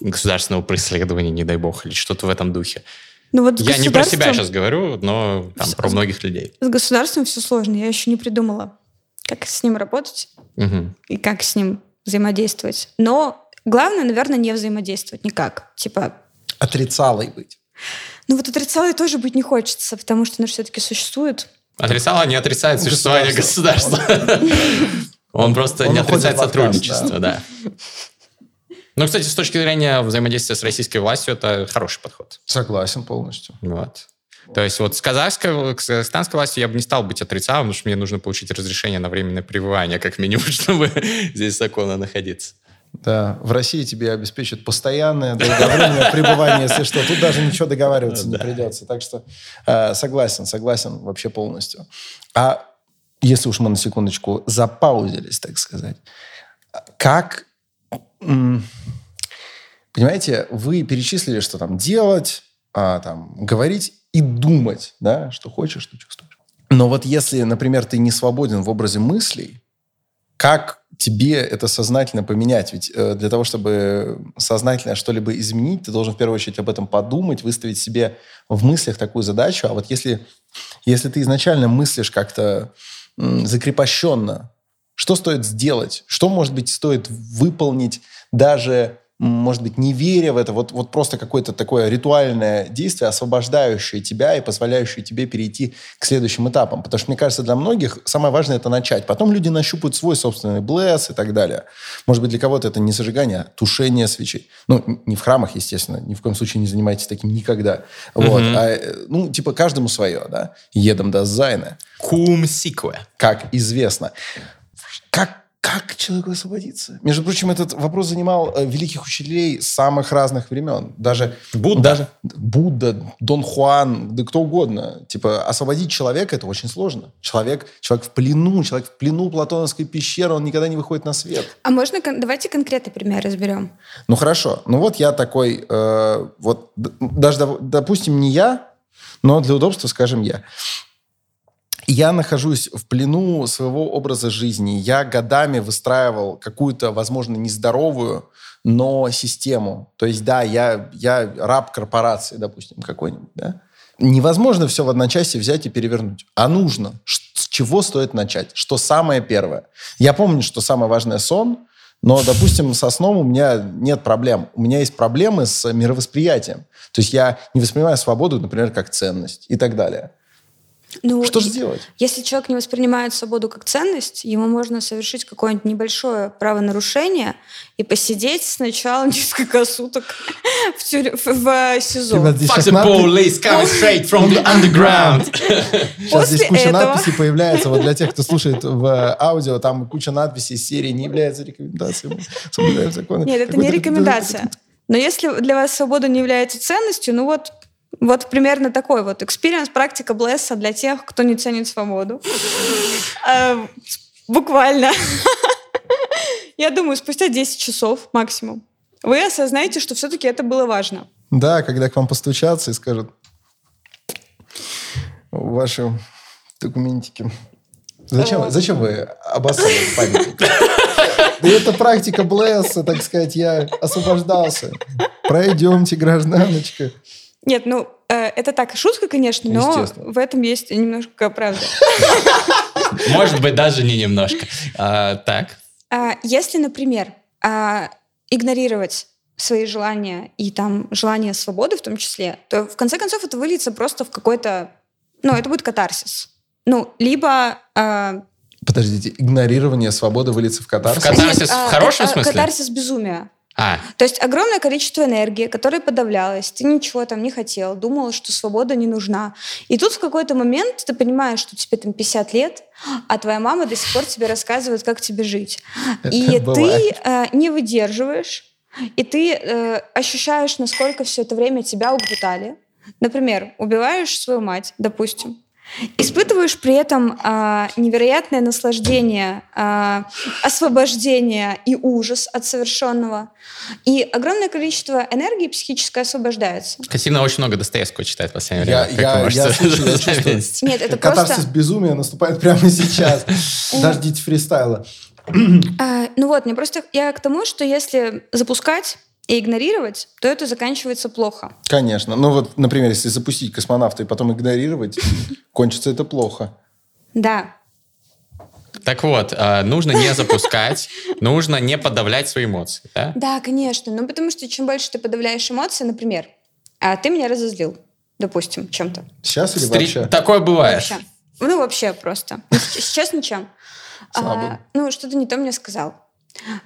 государственного преследования, не дай бог, или что-то в этом духе? ну вот Я не про себя сейчас говорю, но там, С- про многих людей. С государством все сложно. Я еще не придумала, как с ним работать Мгм. и как с ним взаимодействовать. Но главное, наверное, не взаимодействовать никак. Типа, Отрицалой быть. ну вот отрицалой тоже быть не хочется, потому что оно все-таки существует. Отрицало, не отрицает существование государства. Он просто не отрицает сотрудничество, да. Ну, кстати, с точки зрения взаимодействия с российской властью, это хороший подход. Согласен полностью. Вот. То есть вот с казахской, с казахстанской властью я бы не стал быть отрицалым, потому что мне нужно получить разрешение на временное пребывание, как минимум, чтобы здесь законно находиться. Да, в России тебе обеспечат постоянное долговременное пребывание, если что. Тут даже ничего договариваться не придется. Так что э, согласен, согласен вообще полностью. А если уж мы на секундочку запаузились, так сказать, как... Понимаете, вы перечислили, что там делать, а, там, говорить и думать, да, что хочешь, что чувствуешь. Но вот если, например, ты не свободен в образе мыслей, как тебе это сознательно поменять? Ведь э, для того, чтобы сознательно что-либо изменить, ты должен в первую очередь об этом подумать, выставить себе в мыслях такую задачу. А вот если, если ты изначально мыслишь как-то закрепощенно, что стоит сделать? Что, может быть, стоит выполнить даже, может быть, не веря в это? Вот, вот просто какое-то такое ритуальное действие, освобождающее тебя и позволяющее тебе перейти к следующим этапам. Потому что, мне кажется, для многих самое важное – это начать. Потом люди нащупают свой собственный bless и так далее. Может быть, для кого-то это не зажигание, а тушение свечей. Ну, не в храмах, естественно. Ни в коем случае не занимайтесь таким никогда. Вот. Мгм. А, э, ну, типа, каждому свое, да? Jedem das Seine. Suum cuique, как известно. Как, как человеку освободиться? Между прочим, этот вопрос занимал э, великих учителей самых разных времен. Даже Будда. Даже Будда, Дон Хуан, да кто угодно. Типа, освободить человека – это очень сложно. Человек, человек в плену, человек в плену Платоновской пещеры, он никогда не выходит на свет. А можно, давайте конкретный пример разберем. Ну хорошо, ну вот я такой, э, вот даже, доп- допустим, не я, но для удобства скажем я. Я нахожусь в плену своего образа жизни. Я годами выстраивал какую-то, возможно, нездоровую, но систему. То есть, да, я, я раб корпорации, допустим, какой-нибудь, да? Невозможно все в одночасье взять и перевернуть. А нужно. С чего стоит начать? Что самое первое? Я помню, что самое важное – сон, но, допустим, со сном у меня нет проблем. У меня есть проблемы с мировосприятием. То есть я не воспринимаю свободу, например, как ценность и так далее. Ну, Что же сделать? Если человек не воспринимает свободу как ценность, ему можно совершить какое-нибудь небольшое правонарушение и посидеть сначала несколько суток в, тюрь- в- в СИЗО. Сейчас the надпись- police coming straight from the underground. Сейчас здесь После куча этого- надписей появляется. Вот для тех, кто слушает в э, аудио, там куча надписей из серии «Не является рекомендацией». Мы соблюдаем законы». Нет, это не рекомендация. Но если для вас свобода не является ценностью, ну вот, вот примерно такой вот experience, практика bless а для тех, кто не ценит свободу. Э, Буквально. Я думаю, спустя 10 часов максимум вы осознаете, что все-таки это было важно. Да, когда к вам постучатся и скажут ваши документики. Зачем, О. зачем вы обоссали памятник? Да это практика bless а, так сказать, я освобождался. Пройдемте, гражданочка. Нет, ну, э, это так, шутка, конечно, но в этом есть немножко правды. Может быть, даже не немножко. А, Так. А, Если, например, а, игнорировать свои желания и там желание свободы в том числе, то в конце концов это выльется просто в какой-то, ну, это будет катарсис. Ну, либо... а, Подождите, игнорирование свободы выльется в катарсис? В катарсис. Нет, в хорошем смысле? Катарсис безумия. А, То есть огромное количество энергии, которое подавлялось, ты ничего там не хотел, думал, что свобода не нужна. И тут в какой-то момент ты понимаешь, что тебе там 50 лет, а твоя мама до сих пор тебе рассказывает, как тебе жить. И бывает. ты э, не выдерживаешь, и ты э, ощущаешь, насколько все это время тебя угнетали. Например, убиваешь свою мать, допустим, Испытываешь при этом а, невероятное наслаждение, а, освобождение и ужас от совершенного. И огромное количество энергии психической освобождается. Кассина очень много Достоевского читает в последнее время. я- я я чувствую. заметить. Нет, это Катарсис просто... безумия наступает прямо сейчас. Дождите фристайла. А, ну вот, мне просто я к тому, что если запускать и игнорировать, то это заканчивается плохо. Конечно. Ну вот, например, если запустить космонавта и потом игнорировать, кончится это плохо. Да. Так вот, а, нужно не запускать, нужно не подавлять свои эмоции. да? Да, конечно. Ну, потому что чем больше ты подавляешь эмоции, например, а ты меня разозлил, допустим, чем-то. Сейчас или вообще? Такое бывает. Вообще. Ну, вообще просто. Ну, Сейчас ничем. А, ну, что-то не то мне сказал.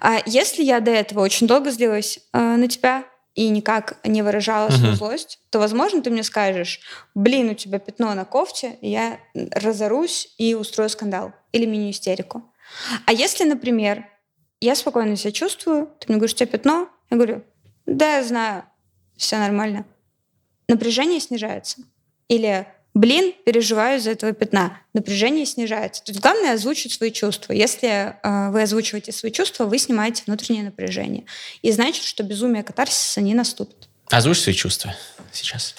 А если я до этого очень долго злилась а, на тебя и никак не выражала свою Мгм. злость, то, возможно, ты мне скажешь, блин, у тебя пятно на кофте, я разорусь и устрою скандал или мини-истерику. А если, например, я спокойно себя чувствую, ты мне говоришь, у тебя пятно, я говорю, да, я знаю, все нормально. Напряжение снижается. Или, блин, переживаю из-за этого пятна. Напряжение снижается. То есть главное озвучить свои чувства. Если э, вы озвучиваете свои чувства, вы снимаете внутреннее напряжение. И значит, что безумие катарсиса не наступит. Озвучь свои чувства сейчас.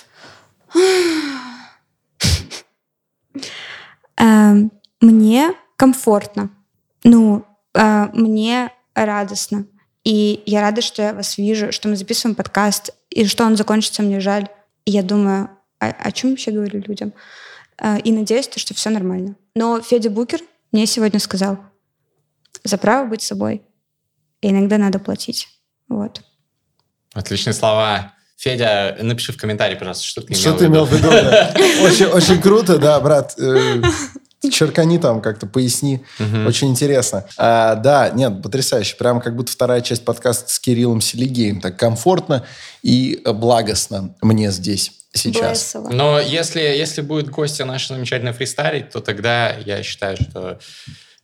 Эм, мне комфортно. Ну, э, мне радостно. И я рада, что я вас вижу, что мы записываем подкаст, и что он закончится, мне жаль. И я думаю, о, о чем вообще говорю людям? Э, и надеюсь, что все нормально. Но Федя Букер мне сегодня сказал, за право быть собой иногда надо платить. Вот. Отличные слова. Федя, напиши в комментарии, пожалуйста, что ты имел Что в ты виду. имел в виду? да? Очень, очень круто, да, брат. Черкани там как-то, поясни. Мгм. Очень интересно. А, да, нет, потрясающе. Прям как будто вторая часть подкаста с Кириллом Селигеем. Так комфортно и благостно мне здесь сейчас. Блессово. Но если, если будет гостья наша замечательная фристайлить, то тогда я считаю, что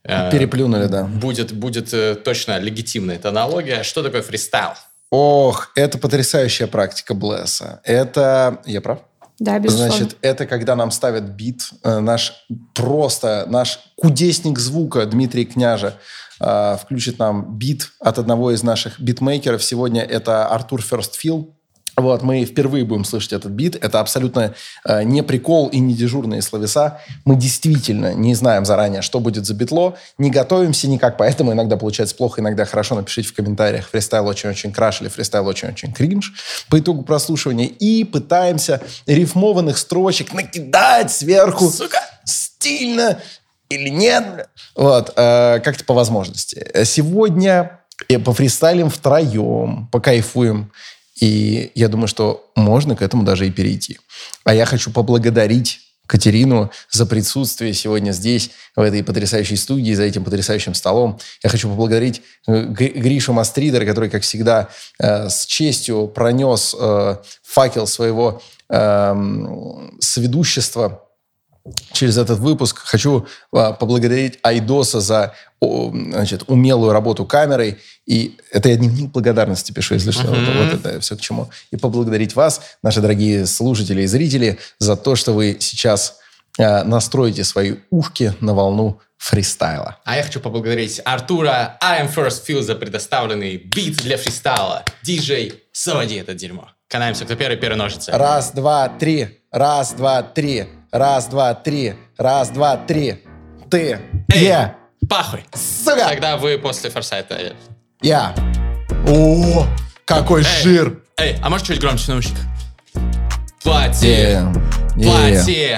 э, Переплюнули, да. будет, будет э, точно легитимная эта аналогия. Что такое фристайл? Ох, это потрясающая практика bless а. Это... Я прав? Да, безусловно. Значит, это когда нам ставят бит, э, наш просто, наш кудесник звука Дмитрий Княжа э, включит нам бит от одного из наших битмейкеров. Сегодня это Артур Ферстфилл. Вот, мы впервые будем слышать этот бит. Это абсолютно э, не прикол и не дежурные словеса. Мы действительно не знаем заранее, что будет за битло, не готовимся никак, поэтому иногда получается плохо, иногда хорошо. Напишите в комментариях, фристайл очень-очень краш или фристайл очень-очень кринж по итогу прослушивания. И пытаемся рифмованных строчек накидать сверху стильно или нет. Вот, э, как-то по возможности. Сегодня э, пофристайлим втроем, покайфуем. И я думаю, что можно к этому даже и перейти. А я хочу поблагодарить Катерину за присутствие сегодня здесь, в этой потрясающей студии, за этим потрясающим столом. Я хочу поблагодарить э, Гришу Мастридера, который, как всегда, э, с честью пронес э, факел своего эм, сведущества через этот выпуск. Хочу поблагодарить Айдоса за значит, умелую работу камерой. И это я дневник благодарности пишу, если что. Mm-hmm. Вот, вот это все к чему. И поблагодарить вас, наши дорогие слушатели и зрители, за то, что вы сейчас а, настроите свои ушки на волну фристайла. А я хочу поблагодарить Артура I am First Feel за предоставленный бит для фристайла. Диджей, заводи это дерьмо. Канаемся, кто первый, первый ножицы. Раз, два, три. Раз, два, три. Раз, два, три. Раз, два, три. Ты. Эй, Я. Пахуй. Сука. Тогда вы после форсайта. Я. О, какой Эй, жир. Эй, а может чуть громче в наушниках? Плати. Yeah. Yeah. Плати.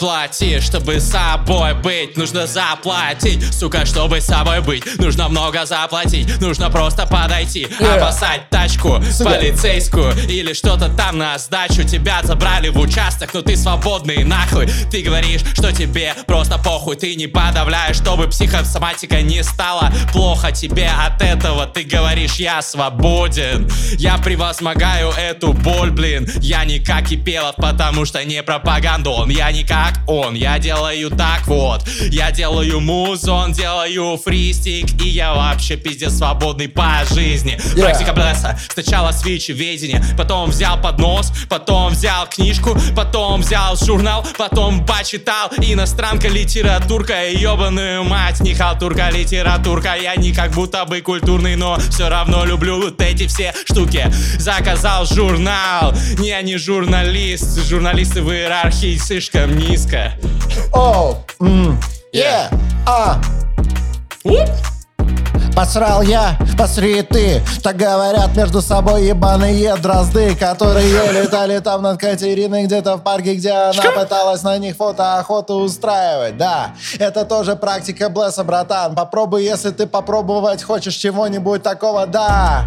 Плати, чтобы собой быть, нужно заплатить Сука, чтобы с собой быть, нужно много заплатить Нужно просто подойти, Yeah. обоссать тачку Сука. Полицейскую или что-то там на сдачу. Тебя забрали в участок, но ты свободный нахуй. Ты говоришь, что тебе просто похуй. Ты не подавляешь, чтобы психосоматика не стала плохо тебе от этого. Ты говоришь, я свободен Я превозмогаю эту боль, блин Я не как Кипелов, потому что не пропагандон Я не как он, я делаю так вот. Я делаю музон, делаю фристик И я вообще пиздец свободный по жизни. Yeah. Практика Блесса Сначала свечи ведения Потом взял поднос Потом взял книжку Потом взял журнал Потом почитал. Иностранка, литературка Ебаную мать Не халтурка, литературка. Я не как будто бы культурный Но все равно люблю вот эти все штуки. Заказал журнал. Не, не журналист. Журналисты в иерархии слишком низко О, м, Yeah. yeah, а. Посрал я, посри ты. Так говорят между собой ебаные дрозды Которые летали там над Катериной Где-то в парке, где она пыталась на них фотоохоту устраивать. Да, это тоже практика Блесса, братан. Попробуй, если ты попробовать хочешь чего-нибудь такого Да,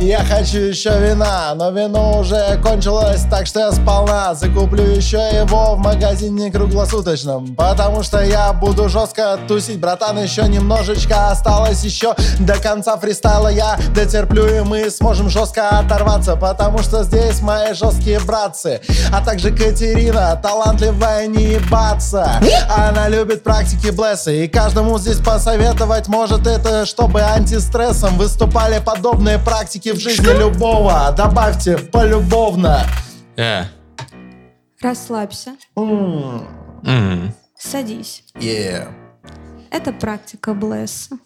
я хочу еще вина Но вино уже кончилось, так что я сполна Закуплю еще его в магазине круглосуточном. Потому что я буду жестко тусить Братан, еще немножечко осталось еще До конца фристайла я дотерплю И мы сможем жестко оторваться Потому что здесь мои жесткие братцы А также Катерина, талантливая не ебаться Она любит практики Блесса И каждому здесь посоветовать может это Чтобы антистрессом выступали подобные практики в жизни любого Добавьте полюбовно Yeah. Расслабься, М, М. садись. yeah. Это практика Блесса.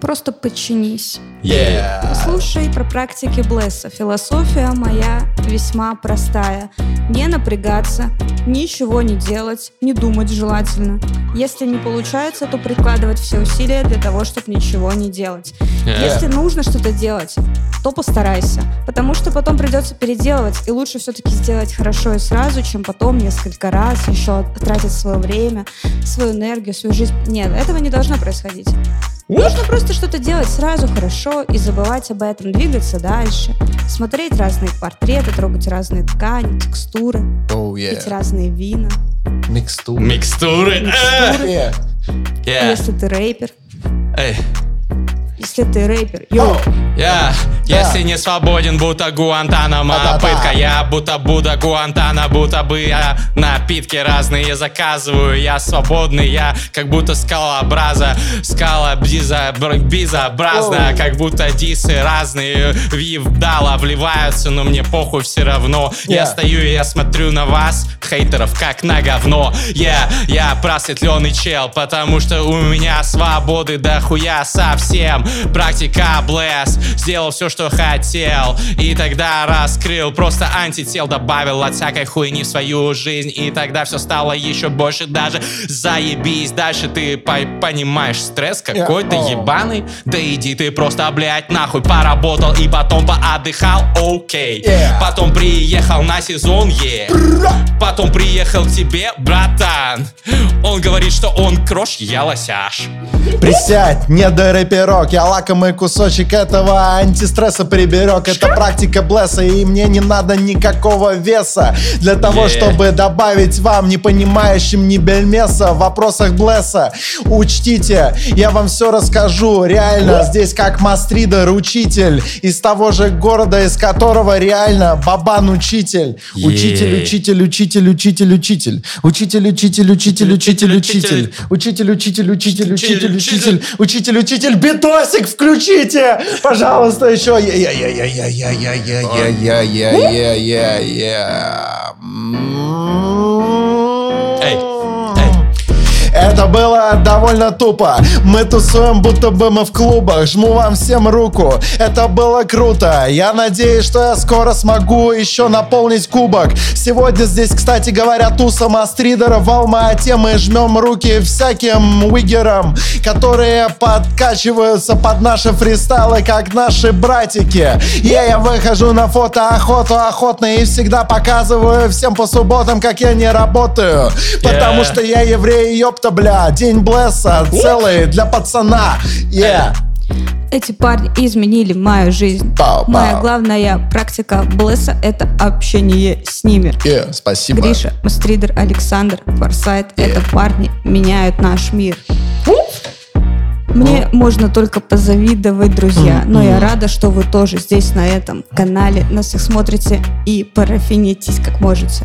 Просто подчинись. Yeah. Слушай про практики Блесса. Философия моя весьма простая. Не напрягаться, ничего не делать, не думать желательно. Если не получается, то прикладывать все усилия для того, чтобы ничего не делать. Yeah. Если нужно что-то делать, то постарайся. Потому что потом придется переделывать. И лучше все-таки сделать хорошо и сразу, чем потом несколько раз еще тратить свое время, свою энергию, свою жизнь. Нет, этого не должно происходить. Нужно просто что-то делать сразу хорошо и забывать об этом, двигаться дальше, смотреть разные портреты, трогать разные ткани, текстуры, Oh, пить yeah. разные вина. Микстура. Микстуры. Э. Yeah. Yeah. Если ты рэпер, Эй. Если ты рэпер, йоу, Я, если не свободен, будто Гуантанамо. Да-да-да. Пытка, я будто Будда Гуантана Будто бы я напитки разные заказываю. Я свободный, я как будто скалообраза Скала биза, бр- безобразная Как будто дисы разные Вдало вливаются, но мне похуй все равно. Я Yeah. стою и я смотрю на вас, хейтеров, как на говно. Я, я просветленный чел, потому что у меня свободы дохуя совсем Практика блэс, сделал все, что хотел. И тогда раскрыл, просто антител добавил от всякой хуйни в свою жизнь. И тогда все стало еще больше. Даже Заебись, дальше ты по- понимаешь стресс какой-то ебаный. Да иди ты просто, блядь, нахуй. Поработал и потом поотдыхал, окей. Yeah. Потом приехал на сезон, е Потом приехал к тебе, братан. Он говорит, что он крош, я лосяш. Присядь, не до рэперок, я лакомый кусочек этого антистресса приберег. Это практика блесса, и мне не надо никакого веса для того, Yeah. чтобы добавить вам, не понимающим ни бельмеса в вопросах блесса. Учтите, я вам все расскажу. Реально, здесь как мастридер, учитель из того же города, из которого реально бабан учитель. Учитель, учитель, учитель, учитель, учитель. Учитель, учитель, учитель, учитель, учитель. Учитель, учитель, учитель, учитель, учитель. Учитель, учитель, битосик включите! Пожалуйста, еще. Я-я-я-я-я-я-я-я-я-я-я. Эй, Это было довольно тупо. Мы тусуем, будто бы мы в клубах. Жму вам всем руку. Это было круто. Я надеюсь, что я скоро смогу еще наполнить кубок. Сегодня здесь, кстати говоря, туса мастридеров в Алма-Ате. Мы жмем руки всяким уигерам, которые подкачиваются под наши фристайлы, как наши братики. Я, я выхожу на фото охоту охотно и всегда показываю всем по субботам, как я не работаю. Потому Yeah. что я еврей, ёпта, бля. День Блесса целый для пацана. Yeah. Эти парни изменили мою жизнь. Пау, пау. Моя главная практика Блесса — это общение с ними. Yeah, спасибо. Гриша, Мастридер, Александр, Форсайт — это парни меняют наш мир. Мне можно только позавидовать, друзья, но я рада, что вы тоже здесь, на этом канале, нас их смотрите и парафинитесь как можете.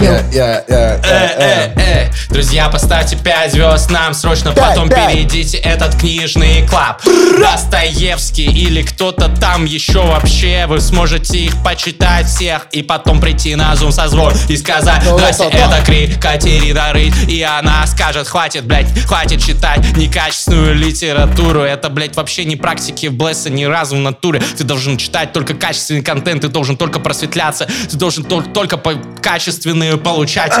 Э, э, э. Друзья, поставьте 5 звезд нам срочно, потом перейдите этот книжный клаб. Достоевский или кто-то там еще вообще. Вы сможете их почитать всех и потом прийти на зум созвон и сказать, Ну, здрасте, это это Кри, Катерина Рыть. И она скажет, хватит, блядь, хватит читать некачественную литературу. Это, блядь, вообще не практики в Блесса ни разу в натуре. Ты должен читать только качественный контент, ты должен только просветляться, ты должен тол- только по- качественные получать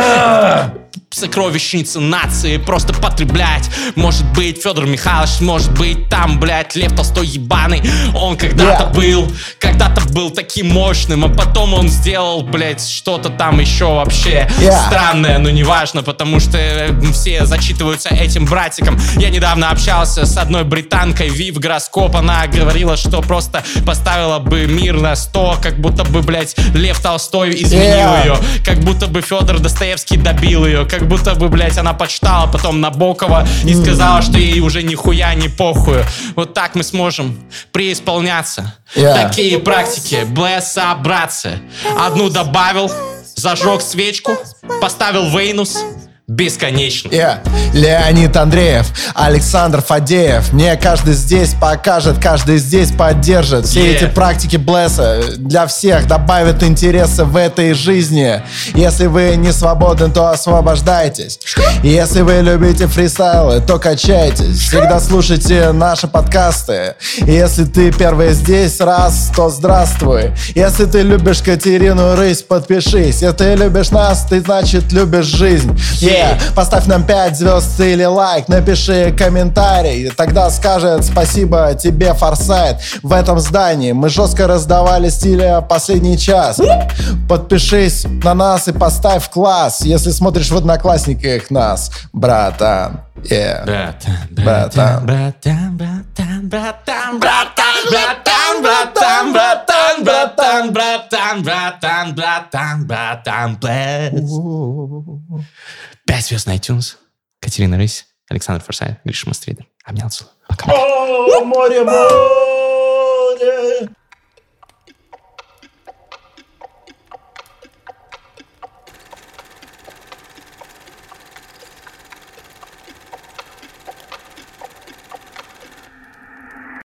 сокровищницы нации просто потреблять. Может быть, Федор Михайлович, может быть, там, блядь, Лев Толстой ебаный. Он когда-то Yeah. был, когда-то был таким мощным, а потом он сделал, блядь, что-то там еще вообще Yeah. странное, но неважно, потому что э, все зачитываются этим братиком. Я недавно общался с одной британкой, Вив Гороскоп, она говорила, что просто поставила бы мир на 100, как будто бы, блядь, Лев Толстой изменил Yeah. ее, как будто бы Федор Достоевский добил ее, как будто бы, блядь, она почитала потом Набокова и сказала, что ей уже нихуя не похуй. Вот так мы сможем преисполняться. Yeah. Такие практики. Блесса, братцы. Одну добавил, зажег свечку, поставил Вейнус. Бесконечно. Я Леонид Андреев, Александр Фадеев. Мне каждый здесь покажет, каждый здесь поддержит. Все Yeah. эти практики Блесса для всех добавят интереса в этой жизни. Если вы не свободны, то освобождайтесь. Если вы любите фристайлы, то качайтесь. Всегда слушайте наши подкасты. Если ты первый здесь раз, то здравствуй. Если ты любишь Катерину Рысь, подпишись. Если ты любишь нас, ты значит любишь жизнь. Yeah. Поставь нам 5 звезд или лайк, напиши комментарий, тогда скажет спасибо тебе, Форсайт. В этом здании мы жестко раздавали стиля последний час. Подпишись на нас и поставь класс, если смотришь в одноклассниках нас, братан. Yeah. Братан, братан, братан, братан, братан, братан, братан, братан, братан, братан, братан, братан, братан, братан, братан, 5 звезд на iTunes. Катерина Рысь, Александр Форсайт, Гриша Мастридер. Обнял, целую. Пока. О, море, море!